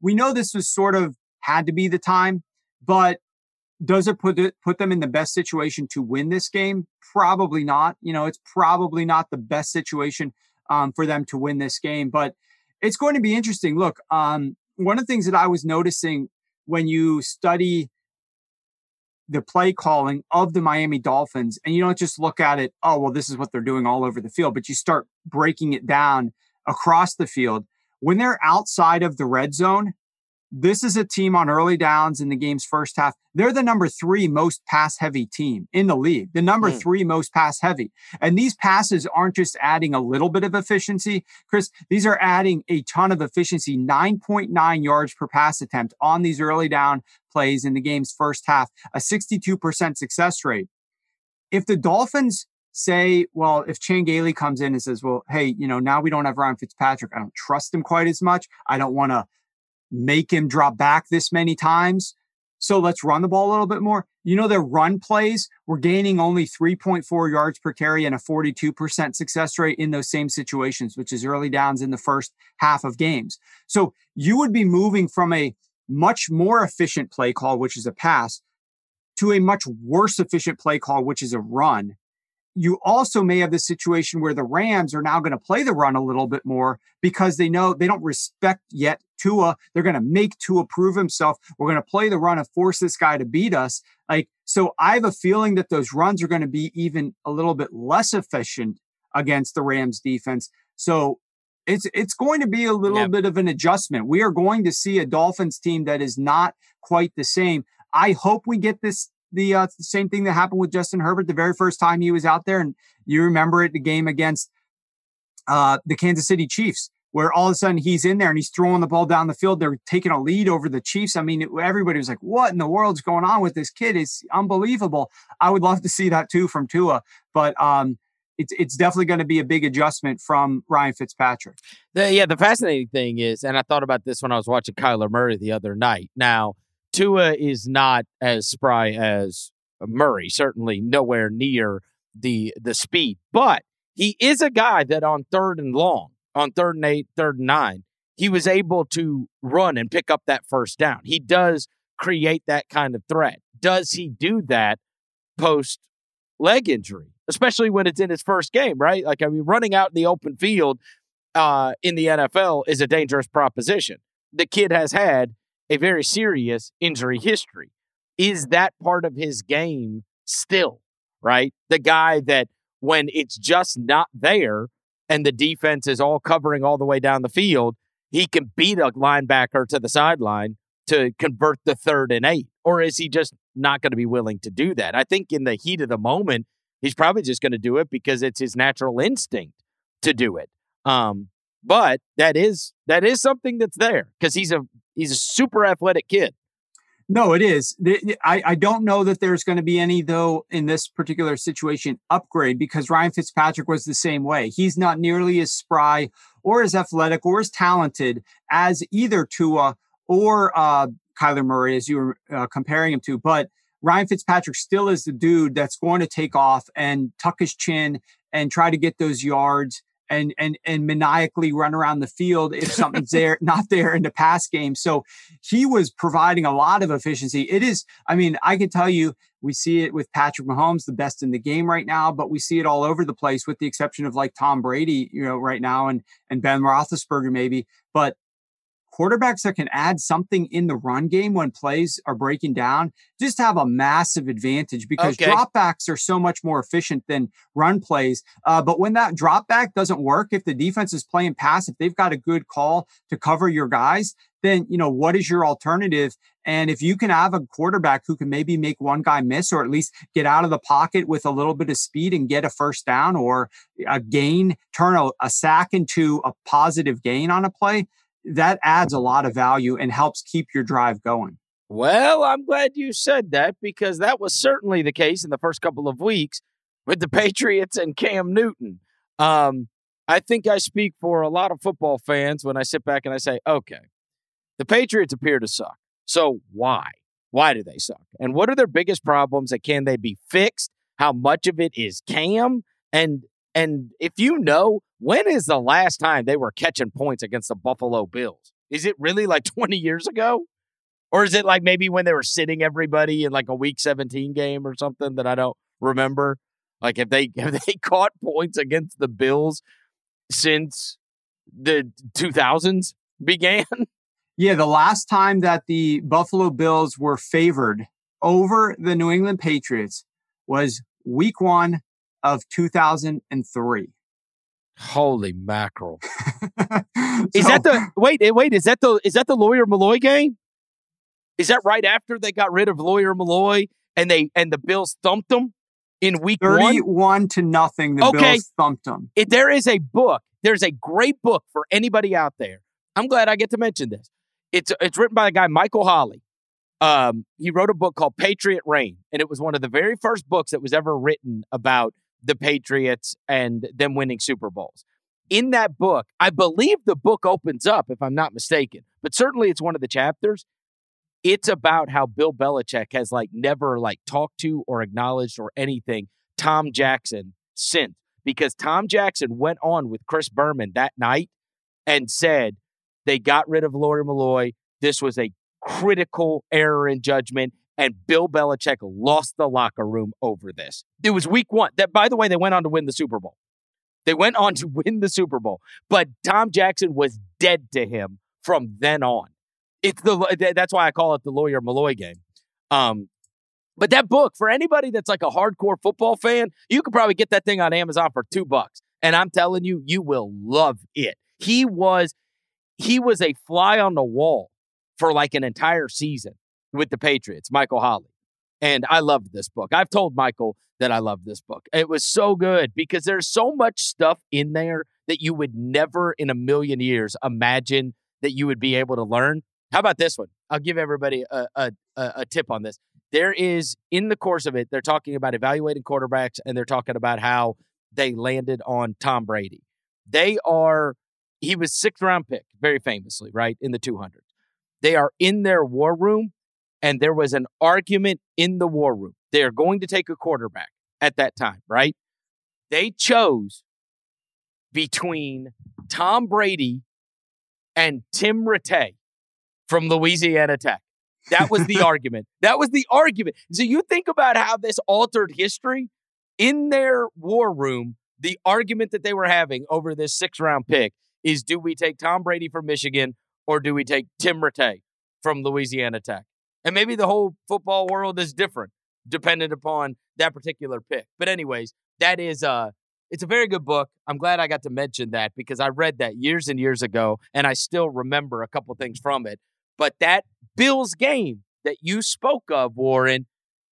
S1: we know this was sort of had to be the time, but does it put it, put them in the best situation to win this game? Probably not. You know, it's probably not the best situation um, for them to win this game, but it's going to be interesting. Look, um, one of the things that I was noticing when you study the play calling of the Miami Dolphins, and you don't just look at it, oh, well, this is what they're doing all over the field, but you start breaking it down across the field. When they're outside of the red zone, this is a team on early downs in the game's first half. They're the number three most pass heavy team in the league, the number mm. three most pass heavy. And these passes aren't just adding a little bit of efficiency, Chris, these are adding a ton of efficiency 9.9 yards per pass attempt on these early down plays in the game's first half, a 62% success rate. If the Dolphins say, well, if Chan Gailey comes in and says, well, hey, you know, now we don't have Ryan Fitzpatrick, I don't trust him quite as much. I don't want to make him drop back this many times. So let's run the ball a little bit more. You know, their run plays were gaining only 3.4 yards per carry and a 42% success rate in those same situations, which is early downs in the first half of games. So you would be moving from a much more efficient play call, which is a pass, to a much worse efficient play call, which is a run you also may have the situation where the Rams are now going to play the run a little bit more because they know they don't respect yet Tua. They're going to make Tua prove himself. We're going to play the run and force this guy to beat us. Like, so I have a feeling that those runs are going to be even a little bit less efficient against the Rams defense. So it's it's going to be a little yep. bit of an adjustment. We are going to see a Dolphins team that is not quite the same. I hope we get this the uh, same thing that happened with Justin Herbert the very first time he was out there. And you remember it, the game against uh, the Kansas City Chiefs, where all of a sudden he's in there and he's throwing the ball down the field. They're taking a lead over the Chiefs. I mean, it, everybody was like, what in the world's going on with this kid? It's unbelievable. I would love to see that too from Tua. But, um, it's it's definitely going to be a big adjustment from Ryan Fitzpatrick.
S4: The, yeah, the fascinating thing is, and I thought about this when I was watching Kyler Murray the other night. Now, Tua is not as spry as Murray, certainly nowhere near the the speed, but he is a guy that on third and long, on third and eight, third and nine, he was able to run and pick up that first down. He does create that kind of threat. Does he do that post leg injury, especially when it's in his first game, right? Like, I mean, running out in the open field uh, in the NFL is a dangerous proposition. The kid has had a very serious injury history. Is that part of his game still, right? The guy that when it's just not there and the defense is all covering all the way down the field, he can beat a linebacker to the sideline to convert the third and eight? Or is he just not going to be willing to do that? I think in the heat of the moment, He's probably just going to do it because it's his natural instinct to do it. Um, but that is that is something that's there because he's a he's a super athletic kid.
S1: No, it is. I, I don't know that there's going to be any, though, in this particular situation, upgrade because Ryan Fitzpatrick was the same way. He's not nearly as spry or as athletic or as talented as either Tua or uh, Kyler Murray, as you were uh, comparing him to. But Ryan Fitzpatrick still is the dude that's going to take off and tuck his chin and try to get those yards and and and maniacally run around the field if something's there not there in the pass game. So he was providing a lot of efficiency. It is, I mean, I can tell you, we see it with Patrick Mahomes, the best in the game right now, but we see it all over the place, with the exception of like Tom Brady, you know, right now, and and Ben Roethlisberger maybe. But quarterbacks that can add something in the run game when plays are breaking down just have a massive advantage because okay. dropbacks are so much more efficient than run plays. Uh, but when that dropback doesn't work, if the defense is playing pass, if they've got a good call to cover your guys, then you know what is your alternative and if you can have a quarterback who can maybe make one guy miss or at least get out of the pocket with a little bit of speed and get a first down or a gain turn a, a sack into a positive gain on a play that adds a lot of value and helps keep your drive going.
S4: Well, I'm glad you said that because that was certainly the case in the first couple of weeks with the Patriots and Cam Newton. Um, I think I speak for a lot of football fans when I sit back and I say, okay, the Patriots appear to suck. So why? Why do they suck? And what are their biggest problems and can they be fixed? How much of it is Cam? And and if you know, when is the last time they were catching points against the Buffalo Bills? Is it really like 20 years ago? Or is it like maybe when they were sitting everybody in like a week 17 game or something that I don't remember? Like if they have they caught points against the Bills since the 2000s began?
S1: Yeah, the last time that the Buffalo Bills were favored over the New England Patriots was week 1 of 2003.
S4: Holy mackerel! is that the wait? Eh, wait, is that the is that the Lawyer Milloy game? Is that right after they got rid of Lawyer Milloy and they and the Bills thumped them in week
S1: 31 one? to nothing. The okay. Bills thumped them.
S4: If there is a book. There's a great book for anybody out there. I'm glad I get to mention this. It's it's written by a guy Michael Holley. Um, he wrote a book called Patriot Reign, and it was one of the very first books that was ever written about the Patriots and them winning Super Bowls. In that book, I believe the book opens up, if I'm not mistaken, but certainly it's one of the chapters. It's about how Bill Belichick has like never like talked to or acknowledged or anything Tom Jackson since because Tom Jackson went on with Chris Berman that night and said they got rid of Lawyer Milloy. This was a critical error in judgment and Bill Belichick lost the locker room over this. It was week one. That, by the way, they went on to win the Super Bowl. They went on to win the Super Bowl, but Tom Jackson was dead to him from then on. It's the that's why I call it the lawyer Milloy game. Um, but that book for anybody that's like a hardcore football fan, you could probably get that thing on Amazon for two bucks, and I'm telling you, you will love it. He was he was a fly on the wall for like an entire season with the Patriots, Michael Holley. And I loved this book. I've told Michael that I love this book. It was so good because there's so much stuff in there that you would never in a million years imagine that you would be able to learn. How about this one? I'll give everybody a, a, a tip on this. There is, in the course of it, they're talking about evaluating quarterbacks and they're talking about how they landed on Tom Brady. They are, he was sixth round pick, very famously, right? In the 200. They are in their war room and there was an argument in the war room. They are going to take a quarterback at that time, right? They chose between Tom Brady and Tim Rattay from Louisiana Tech. That was the argument. That was the argument. So you think about how this altered history in their war room. The argument that they were having over this six round pick is do we take Tom Brady from Michigan or do we take Tim Rattay from Louisiana Tech? And maybe the whole football world is different dependent upon that particular pick. But anyways, that is uh it's a very good book. I'm glad I got to mention that because I read that years and years ago and I still remember a couple things from it. But that Bills game that you spoke of, Warren,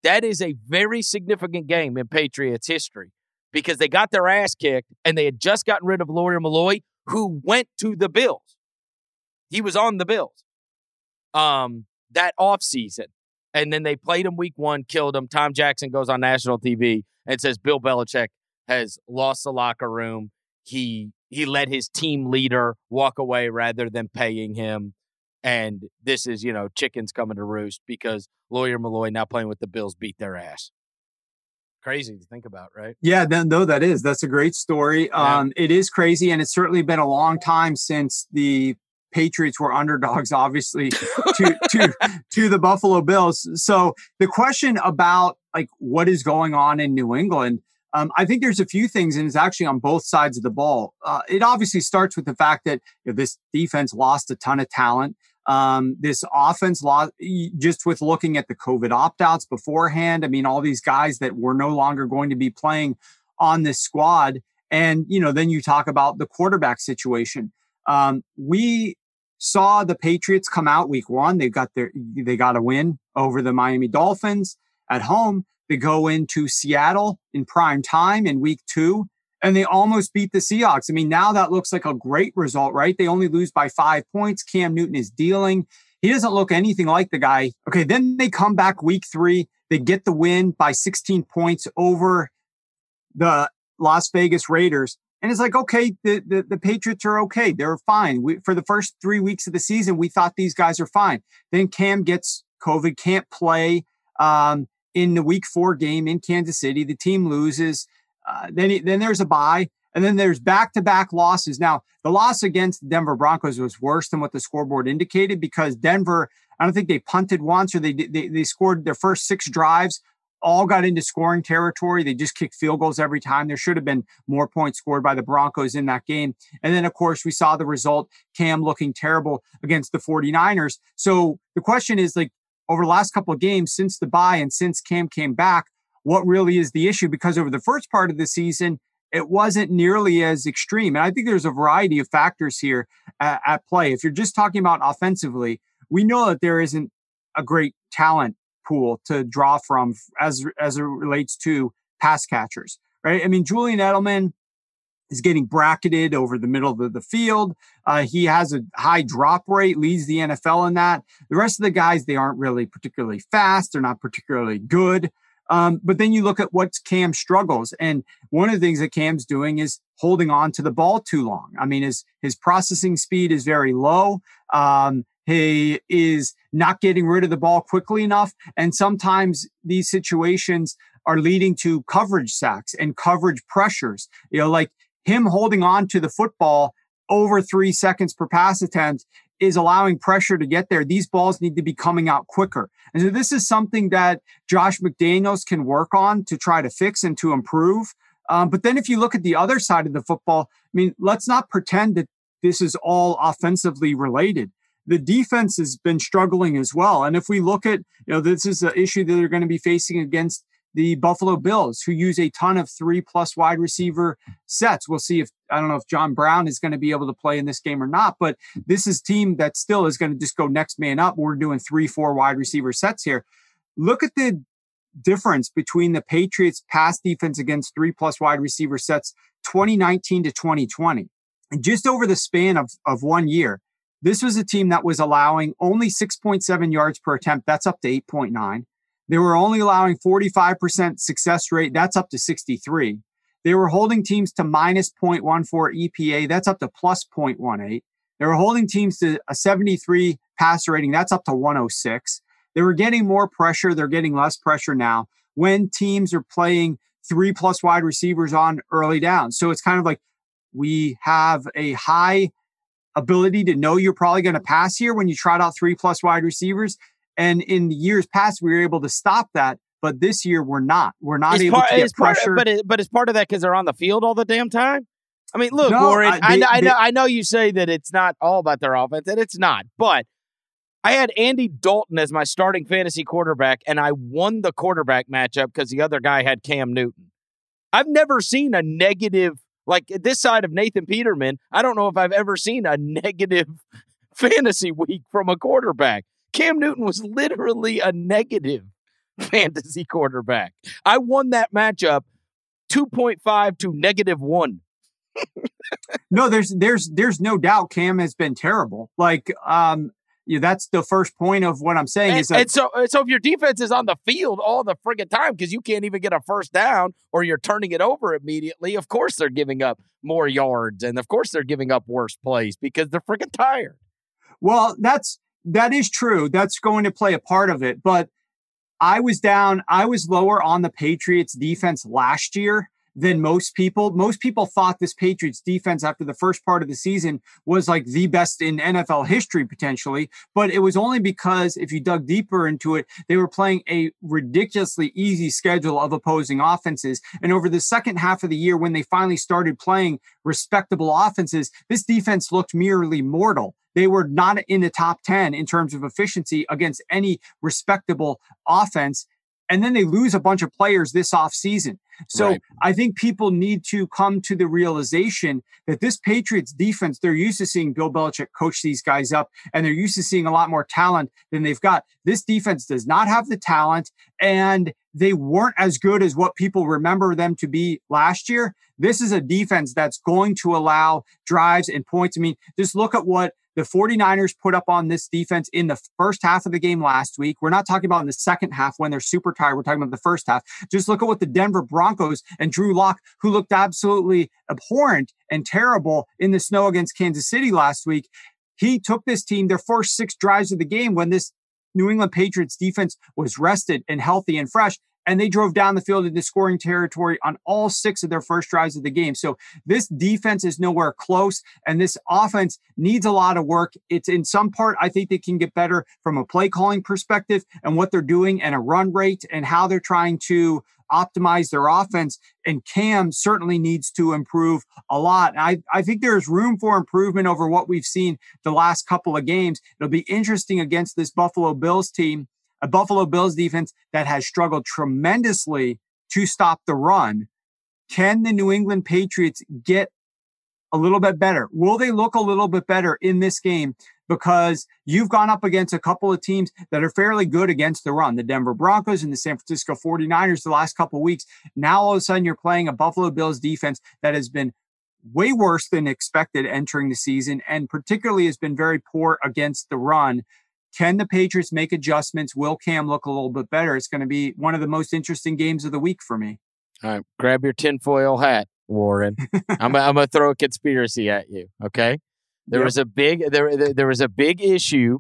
S4: That is a very significant game in Patriots history because they got their ass kicked and they had just gotten rid of Lawyer Milloy, who went to the Bills. He was on the Bills um, that offseason. And then they played him week one, killed him. Tom Jackson goes on national TV and says Bill Belichick has lost the locker room. He he let his team leader walk away rather than paying him. And this is, you know, chickens coming to roost because Lawyer Milloy now playing with the Bills beat their ass. Crazy to think about, right?
S1: Yeah, then no, that is. That's a great story. Yeah. Um, it is crazy, and it's certainly been a long time since the Patriots were underdogs, obviously, to to to the Buffalo Bills. So the question about like what is going on in New England, um, I think there's a few things, and it's actually on both sides of the ball. Uh, it obviously starts with the fact that you know, this defense lost a ton of talent. Um, this offense lost just with looking at the COVID opt outs beforehand. I mean, all these guys that were no longer going to be playing on this squad. And, you know, then you talk about the quarterback situation. Um, we saw the Patriots come out week one. They got their, they got a win over the Miami Dolphins at home. They go into Seattle in prime time in week two and they almost beat the Seahawks. I mean, now that looks like a great result, right? They only lose by five points. Cam Newton is dealing. He doesn't look anything like the guy. Okay, then they come back week three. They get the win by 16 points over the Las Vegas Raiders. And it's like, okay, the, the, the Patriots are okay. They're fine. We, for the first three weeks of the season, we thought these guys are fine. Then Cam gets COVID, can't play um, in the week four game in Kansas City. The team loses. Uh, then then there's a bye, and then there's back-to-back losses. Now the loss against the Denver Broncos was worse than what the scoreboard indicated because Denver. I don't think they punted once or they they, they scored their first six drives. All got into scoring territory. They just kicked field goals every time. There should have been more points scored by the Broncos in that game. And then, of course, we saw the result Cam looking terrible against the 49ers. So the question is like, over the last couple of games since the bye and since Cam came back, what really is the issue because over the first part of the season, it wasn't nearly as extreme. And I think there's a variety of factors here at, at play. If you're just talking about offensively, we know that there isn't a great talent pool to draw from as as it relates to pass catchers, right? I mean, Julian Edelman is getting bracketed over the middle of the field. Uh, he has a high drop rate, leads the NFL in that. The rest of the guys, they aren't really particularly fast. They're not particularly good. Um, but then you look at what Cam struggles. And one of the things that Cam's doing is holding on to the ball too long. I mean, his, his processing speed is very low. Um, he is not getting rid of the ball quickly enough. And sometimes these situations are leading to coverage sacks and coverage pressures. You know, like him holding on to the football over three seconds per pass attempt is allowing pressure to get there. These balls need to be coming out quicker. And so this is something that Josh McDaniels can work on to try to fix and to improve. Um, but then if you look at the other side of the football, I mean, let's not pretend that this is all offensively related. The defense has been struggling as well. And if we look at, you know, this is an issue that they're going to be facing against the Buffalo Bills, who use a ton of three plus wide receiver sets. We'll see if I don't know if John Brown is going to be able to play in this game or not, but this is team that still is going to just go next man up. We're doing three, four wide receiver sets here. Look at the difference between the Patriots pass defense against three plus wide receiver sets 2019 to 2020. And just over the span of, of one year, this was a team that was allowing only 6.7 yards per attempt. That's up to 8.9. They were only allowing 45% success rate. That's up to 63. They were holding teams to minus 0.14 EPA. That's up to plus 0.18. They were holding teams to a 73 passer rating. That's up to 106. They were getting more pressure. They're getting less pressure now when teams are playing three plus wide receivers on early down. So it's kind of like we have a high ability to know you're probably going to pass here when you trot out three plus wide receivers. And in the years past, we were able to stop that. But this year, we're not. We're not it's able part, to get pressure.
S4: But it, but it's part of that because they're on the field all the damn time. I mean, look, no, Warren. I, they, I, know, I know you say that it's not all about their offense, and it's not. But I had Andy Dalton as my starting fantasy quarterback, and I won the quarterback matchup because the other guy had Cam Newton. I've never seen a negative like this side of Nathan Peterman. I don't know if I've ever seen a negative fantasy week from a quarterback. Cam Newton was literally a negative fantasy quarterback. I won that matchup 2.5 to negative one.
S1: no, there's there's there's no doubt Cam has been terrible. Like um yeah, that's the first point of what I'm saying
S4: and,
S1: is that
S4: and so so if your defense is on the field all the friggin' time because you can't even get a first down or you're turning it over immediately, of course they're giving up more yards and of course they're giving up worse plays because they're friggin' tired.
S1: Well, that's that is true. That's going to play a part of it, but I was down, I was lower on the Patriots defense last year than most people. Most people thought this Patriots defense after the first part of the season was like the best in NFL history potentially, but it was only because if you dug deeper into it, they were playing a ridiculously easy schedule of opposing offenses. And over the second half of the year, when they finally started playing respectable offenses, this defense looked merely mortal. They were not in the top 10 in terms of efficiency against any respectable offense and then they lose a bunch of players this offseason. So right. I think people need to come to the realization that this Patriots defense, they're used to seeing Bill Belichick coach these guys up and they're used to seeing a lot more talent than they've got. This defense does not have the talent and they weren't as good as what people remember them to be last year. This is a defense that's going to allow drives and points. I mean, just look at what the 49ers put up on this defense in the first half of the game last week. We're not talking about in the second half when they're super tired. We're talking about the first half. Just look at what the Denver Broncos and Drew Lock, who looked absolutely abhorrent and terrible in the snow against Kansas City last week. He took this team their first six drives of the game when this New England Patriots defense was rested and healthy and fresh and they drove down the field into scoring territory on all six of their first drives of the game. So this defense is nowhere close, and this offense needs a lot of work. It's in some part, I think they can get better from a play calling perspective and what they're doing and a run rate and how they're trying to optimize their offense. And Cam certainly needs to improve a lot. I, I think there's room for improvement over what we've seen the last couple of games. It'll be interesting against this Buffalo Bills team a Buffalo Bills defense that has struggled tremendously to stop the run. Can the New England Patriots get a little bit better? Will they look a little bit better in this game? Because you've gone up against a couple of teams that are fairly good against the run, the Denver Broncos and the San Francisco 49ers the last couple of weeks. Now all of a sudden you're playing a Buffalo Bills defense that has been way worse than expected entering the season and particularly has been very poor against the run. Can the Patriots make adjustments? Will Cam look a little bit better? It's going to be one of the most interesting games of the week for me.
S4: All right, grab your tinfoil hat, Warren. I'm, I'm going to throw a conspiracy at you. Okay, there yep. was a big there, there there was a big issue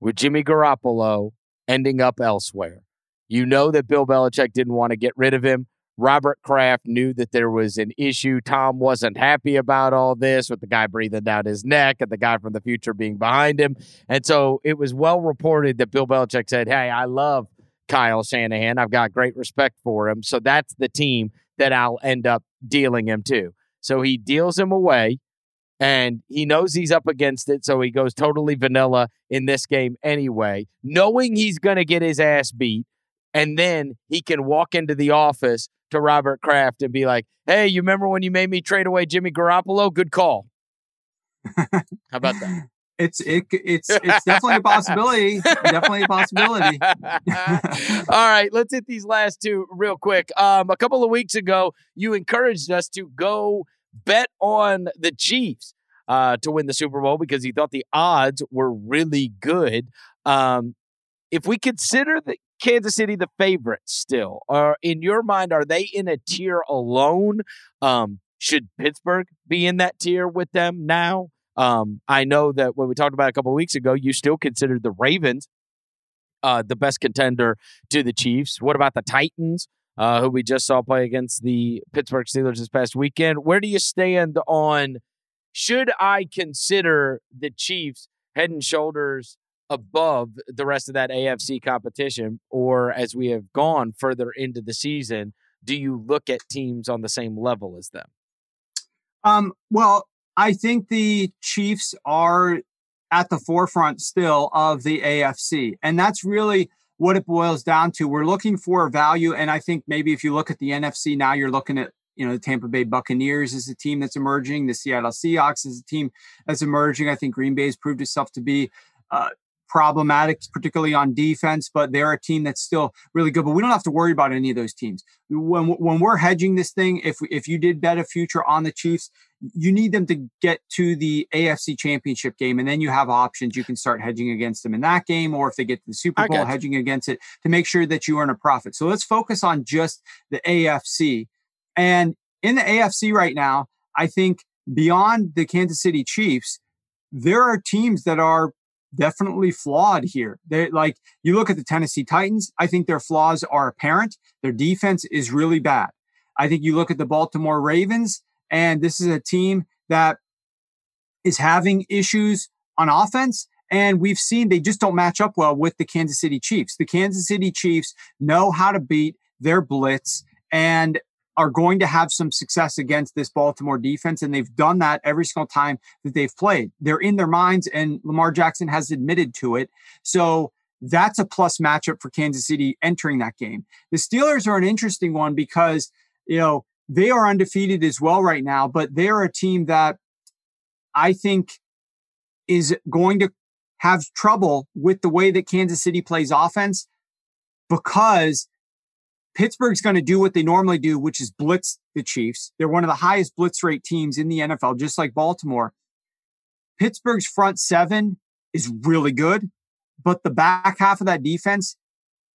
S4: with Jimmy Garoppolo ending up elsewhere. You know that Bill Belichick didn't want to get rid of him. Robert Kraft knew that there was an issue. Tom wasn't happy about all this with the guy breathing down his neck and the guy from the future being behind him. And so it was well reported that Bill Belichick said, Hey, I love Kyle Shanahan. I've got great respect for him. So that's the team that I'll end up dealing him to. So he deals him away and he knows he's up against it. So he goes totally vanilla in this game anyway, knowing he's going to get his ass beat. And then he can walk into the office to Robert Kraft and be like, "Hey, you remember when you made me trade away Jimmy Garoppolo? Good call." How about that?
S1: It's it, it's it's definitely a possibility. definitely a possibility.
S4: All right, let's hit these last two real quick. Um, a couple of weeks ago, you encouraged us to go bet on the Chiefs uh, to win the Super Bowl because you thought the odds were really good. Um, if we consider the Kansas City the favorite still? Or in your mind, are they in a tier alone? Um, should Pittsburgh be in that tier with them now? Um, I know that when we talked about a couple weeks ago, you still considered the Ravens uh, the best contender to the Chiefs. What about the Titans, uh, who we just saw play against the Pittsburgh Steelers this past weekend? Where do you stand on? Should I consider the Chiefs head and shoulders above the rest of that AFC competition? Or as we have gone further into the season, do you look at teams on the same level as them?
S1: Um, well, I think the Chiefs are at the forefront still of the AFC. And that's really what it boils down to. We're looking for value. And I think maybe if you look at the NFC now, you're looking at you know, the Tampa Bay Buccaneers is a team that's emerging. The Seattle Seahawks is a team that's emerging. I think Green Bay has proved itself to be uh, problematic, particularly on defense, but they're a team that's still really good. But we don't have to worry about any of those teams. When when we're hedging this thing, if if you did bet a future on the Chiefs, you need them to get to the AFC Championship game, and then you have options. You can start hedging against them in that game, or if they get to the Super Bowl, hedging against it to make sure that you earn a profit. So let's focus on just the AFC. And in the AFC right now, I think beyond the Kansas City Chiefs, there are teams that are definitely flawed here. They like you look at the Tennessee Titans, I think their flaws are apparent. Their defense is really bad. I think you look at the Baltimore Ravens and this is a team that is having issues on offense and we've seen they just don't match up well with the Kansas City Chiefs. The Kansas City Chiefs know how to beat their blitz and are going to have some success against this Baltimore defense. And they've done that every single time that they've played. They're in their minds, and Lamar Jackson has admitted to it. So that's a plus matchup for Kansas City entering that game. The Steelers are an interesting one because, you know, they are undefeated as well right now, but they're a team that I think is going to have trouble with the way that Kansas City plays offense because Pittsburgh's going to do what they normally do, which is blitz the Chiefs. They're one of the highest blitz rate teams in the NFL, just like Baltimore. Pittsburgh's front seven is really good, but the back half of that defense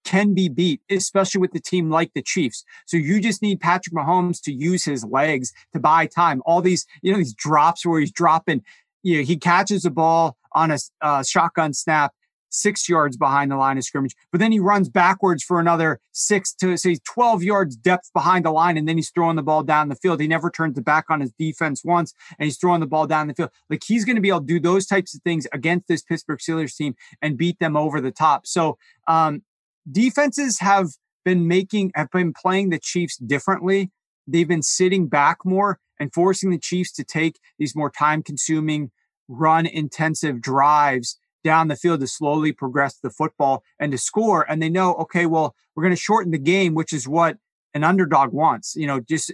S1: can be beat, especially with the team like the Chiefs. So you just need Patrick Mahomes to use his legs to buy time. All these, you know, these drops where he's dropping, you know, he catches the ball on a uh, shotgun snap six yards behind the line of scrimmage, but then he runs backwards for another six to say 12 yards depth behind the line, and then he's throwing the ball down the field. He never turns the back on his defense once, and he's throwing the ball down the field. Like he's going to be able to do those types of things against this Pittsburgh Steelers team and beat them over the top. So um, defenses have been making have been playing the Chiefs differently. They've been sitting back more and forcing the Chiefs to take these more time consuming run intensive drives down the field to slowly progress the football and to score. And they know, okay, well, we're going to shorten the game, which is what an underdog wants, you know, just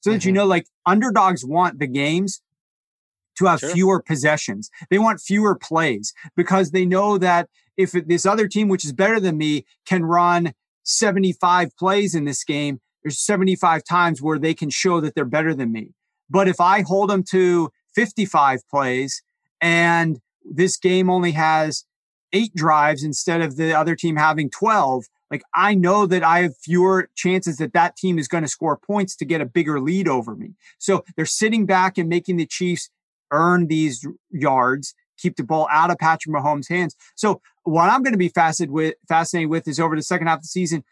S1: so that mm-hmm. you know, like underdogs want the games to have sure. fewer possessions. They want fewer plays because they know that if this other team, which is better than me, can run 75 plays in this game, there's 75 times where they can show that they're better than me. But if I hold them to 55 plays and this game only has eight drives instead of the other team having 12 like i know that i have fewer chances that that team is going to score points to get a bigger lead over me. So they're sitting back and making the chiefs earn these yards keep the ball out of patrick mahomes hands. So what i'm going to be fascinated with fascinated with is over the second half of the season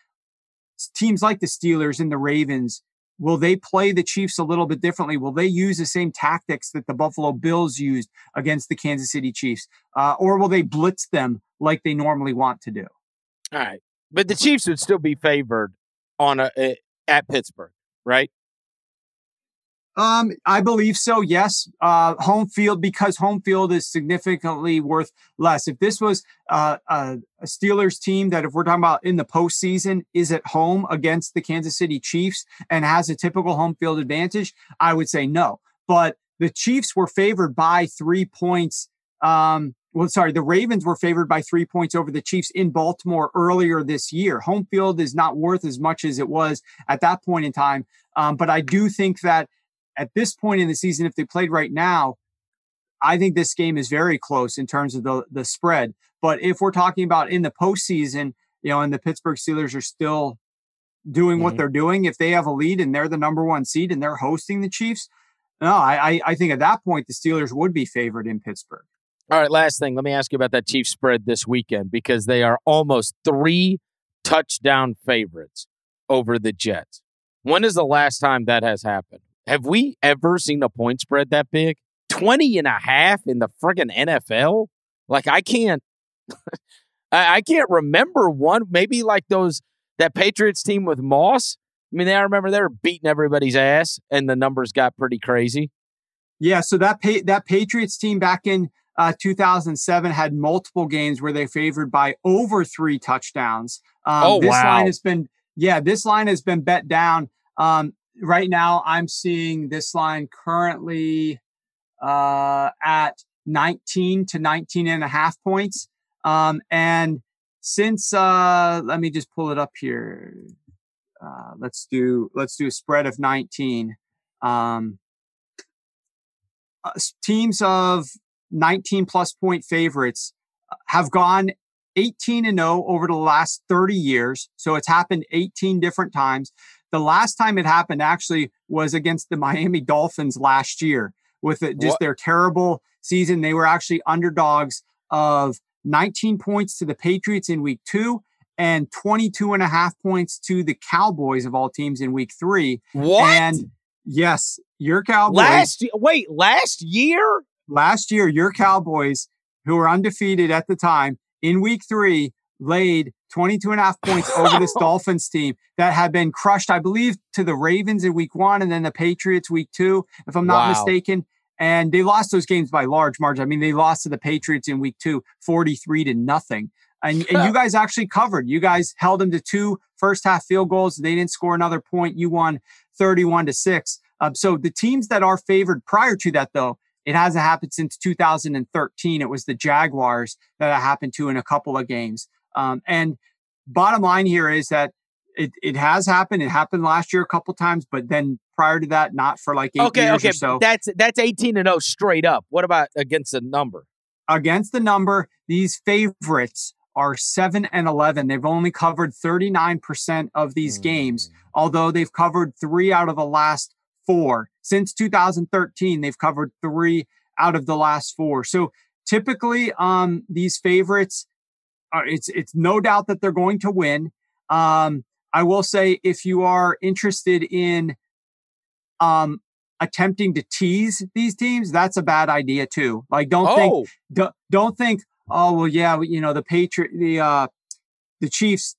S1: teams like the steelers and the ravens Will they play the Chiefs a little bit differently? Will they use the same tactics that the Buffalo Bills used against the Kansas City Chiefs? Uh, or will they blitz them like they normally want to do?
S4: All right. But the Chiefs would still be favored on a, a at Pittsburgh, right?
S1: Um, I believe so. Yes, uh, home field because home field is significantly worth less. If this was uh, a, a Steelers team that, if we're talking about in the postseason, is at home against the Kansas City Chiefs and has a typical home field advantage, I would say no. But the Chiefs were favored by three points. Um, well, sorry, the Ravens were favored by three points over the Chiefs in Baltimore earlier this year. Home field is not worth as much as it was at that point in time. Um, but I do think that at this point in the season, if they played right now, I think this game is very close in terms of the the spread. But if we're talking about in the postseason, you know, and the Pittsburgh Steelers are still doing mm-hmm. what they're doing, if they have a lead and they're the number one seed and they're hosting the Chiefs, no, I I think at that point the Steelers would be favored in Pittsburgh.
S4: All right, last thing. Let me ask you about that Chiefs spread this weekend because they are almost three touchdown favorites over the Jets. When is the last time that has happened? Have we ever seen a point spread that big? 20 and a half in the friggin' NFL? Like I can't I can't remember one. Maybe like those that Patriots team with Moss. I mean, I remember they were beating everybody's ass, and the numbers got pretty crazy.
S1: Yeah, so that pa- that Patriots team back in uh, 2007 had multiple games where they favored by over three touchdowns. Um,
S4: oh
S1: this
S4: wow!
S1: line has been yeah, this line has been bet down. Um, right now I'm seeing this line currently uh, at 19 to 19 and a half points. Um, and since uh, let me just pull it up here. Uh, let's do let's do a spread of 19. Um, uh, teams of 19 plus point favorites uh, have gone 18 and 0 over the last 30 years. So it's happened 18 different times. The last time it happened actually was against the Miami Dolphins last year with it, just what? their terrible season. They were actually underdogs of 19 points to the Patriots in week two and 22 and a half points to the Cowboys of all teams in week three.
S4: What?
S1: And yes, your Cowboys.
S4: Last wait, last year?
S1: Last year, your Cowboys, who were undefeated at the time, in week three, laid 22 and a half points over this Dolphins team that had been crushed, I believe, to the Ravens in week one and then the Patriots week two, if I'm not wow. mistaken. And they lost those games by large margin. I mean, they lost to the Patriots in week two, 43 to nothing. And, and you guys actually covered. You guys held them to two first half field goals. They didn't score another point. You won 31 to six. Um, so the teams that are favored prior to that, though, it hasn't happened since 2013. It was the Jaguars that it happened to in a couple of games. Um, and bottom line here is that it, it has happened. It happened last year a couple times, but then prior to that, not for like eight
S4: okay,
S1: years
S4: okay.
S1: or so.
S4: That's that's 18 and 0 straight up. What about against the number?
S1: Against the number, these favorites are 7 and 11. They've only covered 39% of these mm. games, although they've covered 3 out of the last 4. Since 2013, they've covered 3 out of the last 4. So typically um these favorites are, it's it's no doubt that they're going to win. Um I will say if you are interested in um, attempting to tease these teams, that's a bad idea too. Like, don't oh. think, don't, don't think, oh well, yeah, you know, the Patriot, the uh, the Chiefs.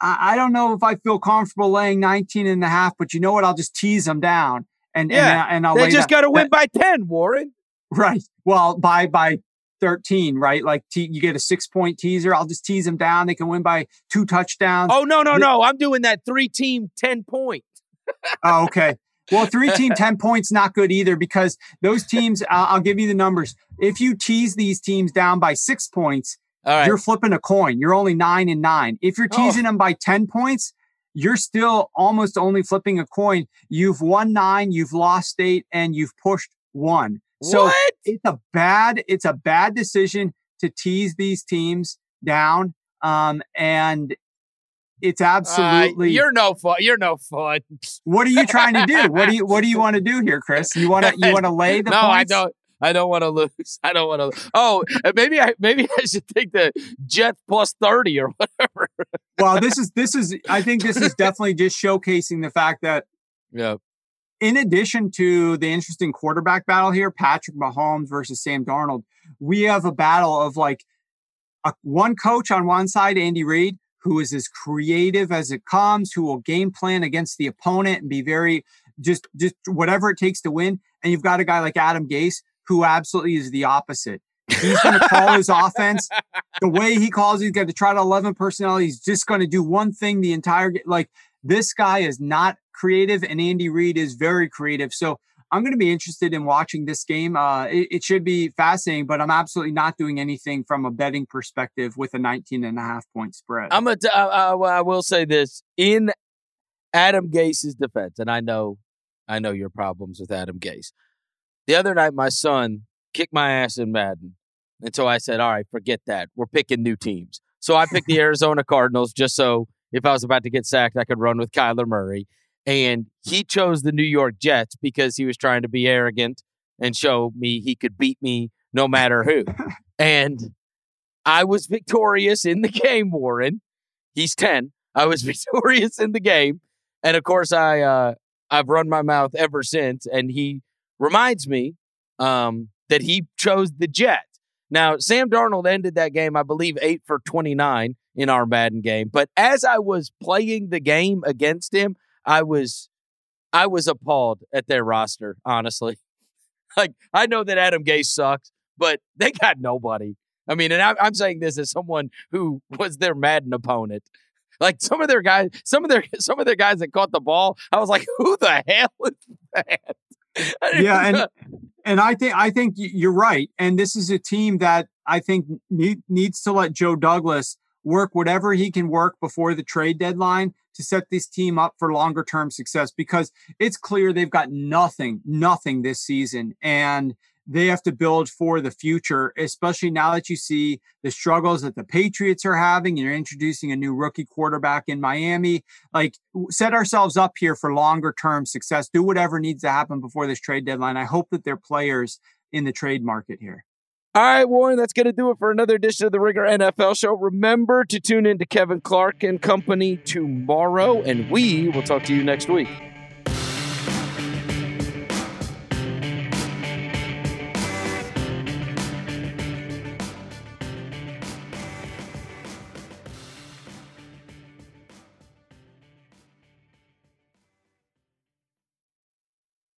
S1: I, I, don't know if I feel comfortable laying 19 and a half, but you know what? I'll just tease them down. And
S4: yeah,
S1: and, and I'll
S4: they just got to win by 10, Warren.
S1: Right. Well, by by 13, right? Like te- you get a six point teaser. I'll just tease them down. They can win by two touchdowns.
S4: Oh, no, no, no. I'm doing that three team 10 point.
S1: oh, okay. Well, three team 10 points, not good either because those teams, I'll, I'll give you the numbers. If you tease these teams down by six points, you're flipping a coin. You're only nine and nine. If you're oh. teasing oh. them by 10 points, you're still almost only flipping a coin. You've won nine, you've lost eight, and you've pushed one. So
S4: what?
S1: it's a bad, it's a bad decision to tease these teams down. Um, and it's absolutely
S4: uh, you're no fun. You're no fun.
S1: What are you trying to do? What do you what do you want to do here, Chris? You want to you want to lay the
S4: no,
S1: points?
S4: I don't. I don't want to lose. I don't want to. Oh, maybe I maybe I should take the Jet plus thirty or whatever.
S1: well, this is this is. I think this is definitely just showcasing the fact that.
S4: Yeah.
S1: In addition to the interesting quarterback battle here, Patrick Mahomes versus Sam Darnold, we have a battle of like a, one coach on one side, Andy Reid, who is as creative as it comes, who will game plan against the opponent and be very just just whatever it takes to win. And you've got a guy like Adam Gase who absolutely is the opposite. He's going to call his offense the way he calls. He's going to try to 11 personnel. He's just going to do one thing the entire like. This guy is not creative, and Andy Reid is very creative. So I'm going to be interested in watching this game. Uh, it, it, should be fascinating, but I'm absolutely not doing anything from a betting perspective with a 19 and a half point spread.
S4: I'm a t- I, I, I will say this in Adam Gase's defense, and I know, I know your problems with Adam Gase. The other night, my son kicked my ass in Madden, and so I said, "All right, forget that. We're picking new teams." So I picked the Arizona Cardinals just so if I was about to get sacked, I could run with Kyler Murray. And he chose the New York Jets because he was trying to be arrogant and show me he could beat me no matter who. and I was victorious in the game, Warren. He's 10. I was victorious in the game. And of course, I, uh, I've run my mouth ever since. And he reminds me um, that he chose the Jets. Now, Sam Darnold ended that game, I believe, eight for 29 in our Madden game. But as I was playing the game against him, I was I was appalled at their roster, honestly. Like I know that Adam Gase sucks, but they got nobody. I mean, and I, I'm saying this as someone who was their Madden opponent. Like some of their guys, some of their some of their guys that caught the ball, I was like, who the hell is that?
S1: Yeah, and and I think I think you're right. And this is a team that I think need, needs to let Joe Douglas work whatever he can work before the trade deadline to set this team up for longer term success because it's clear they've got nothing, nothing this season. And they have to build for the future, especially now that you see the struggles that the Patriots are having. You're introducing a new rookie quarterback in Miami. Like, set ourselves up here for longer term success. Do whatever needs to happen before this trade deadline. I hope that they're players in the trade market here.
S4: All right, Warren, that's going to do it for another edition of the Ringer NFL Show. Remember to tune in to Kevin Clark and company tomorrow, and we will talk to you next week.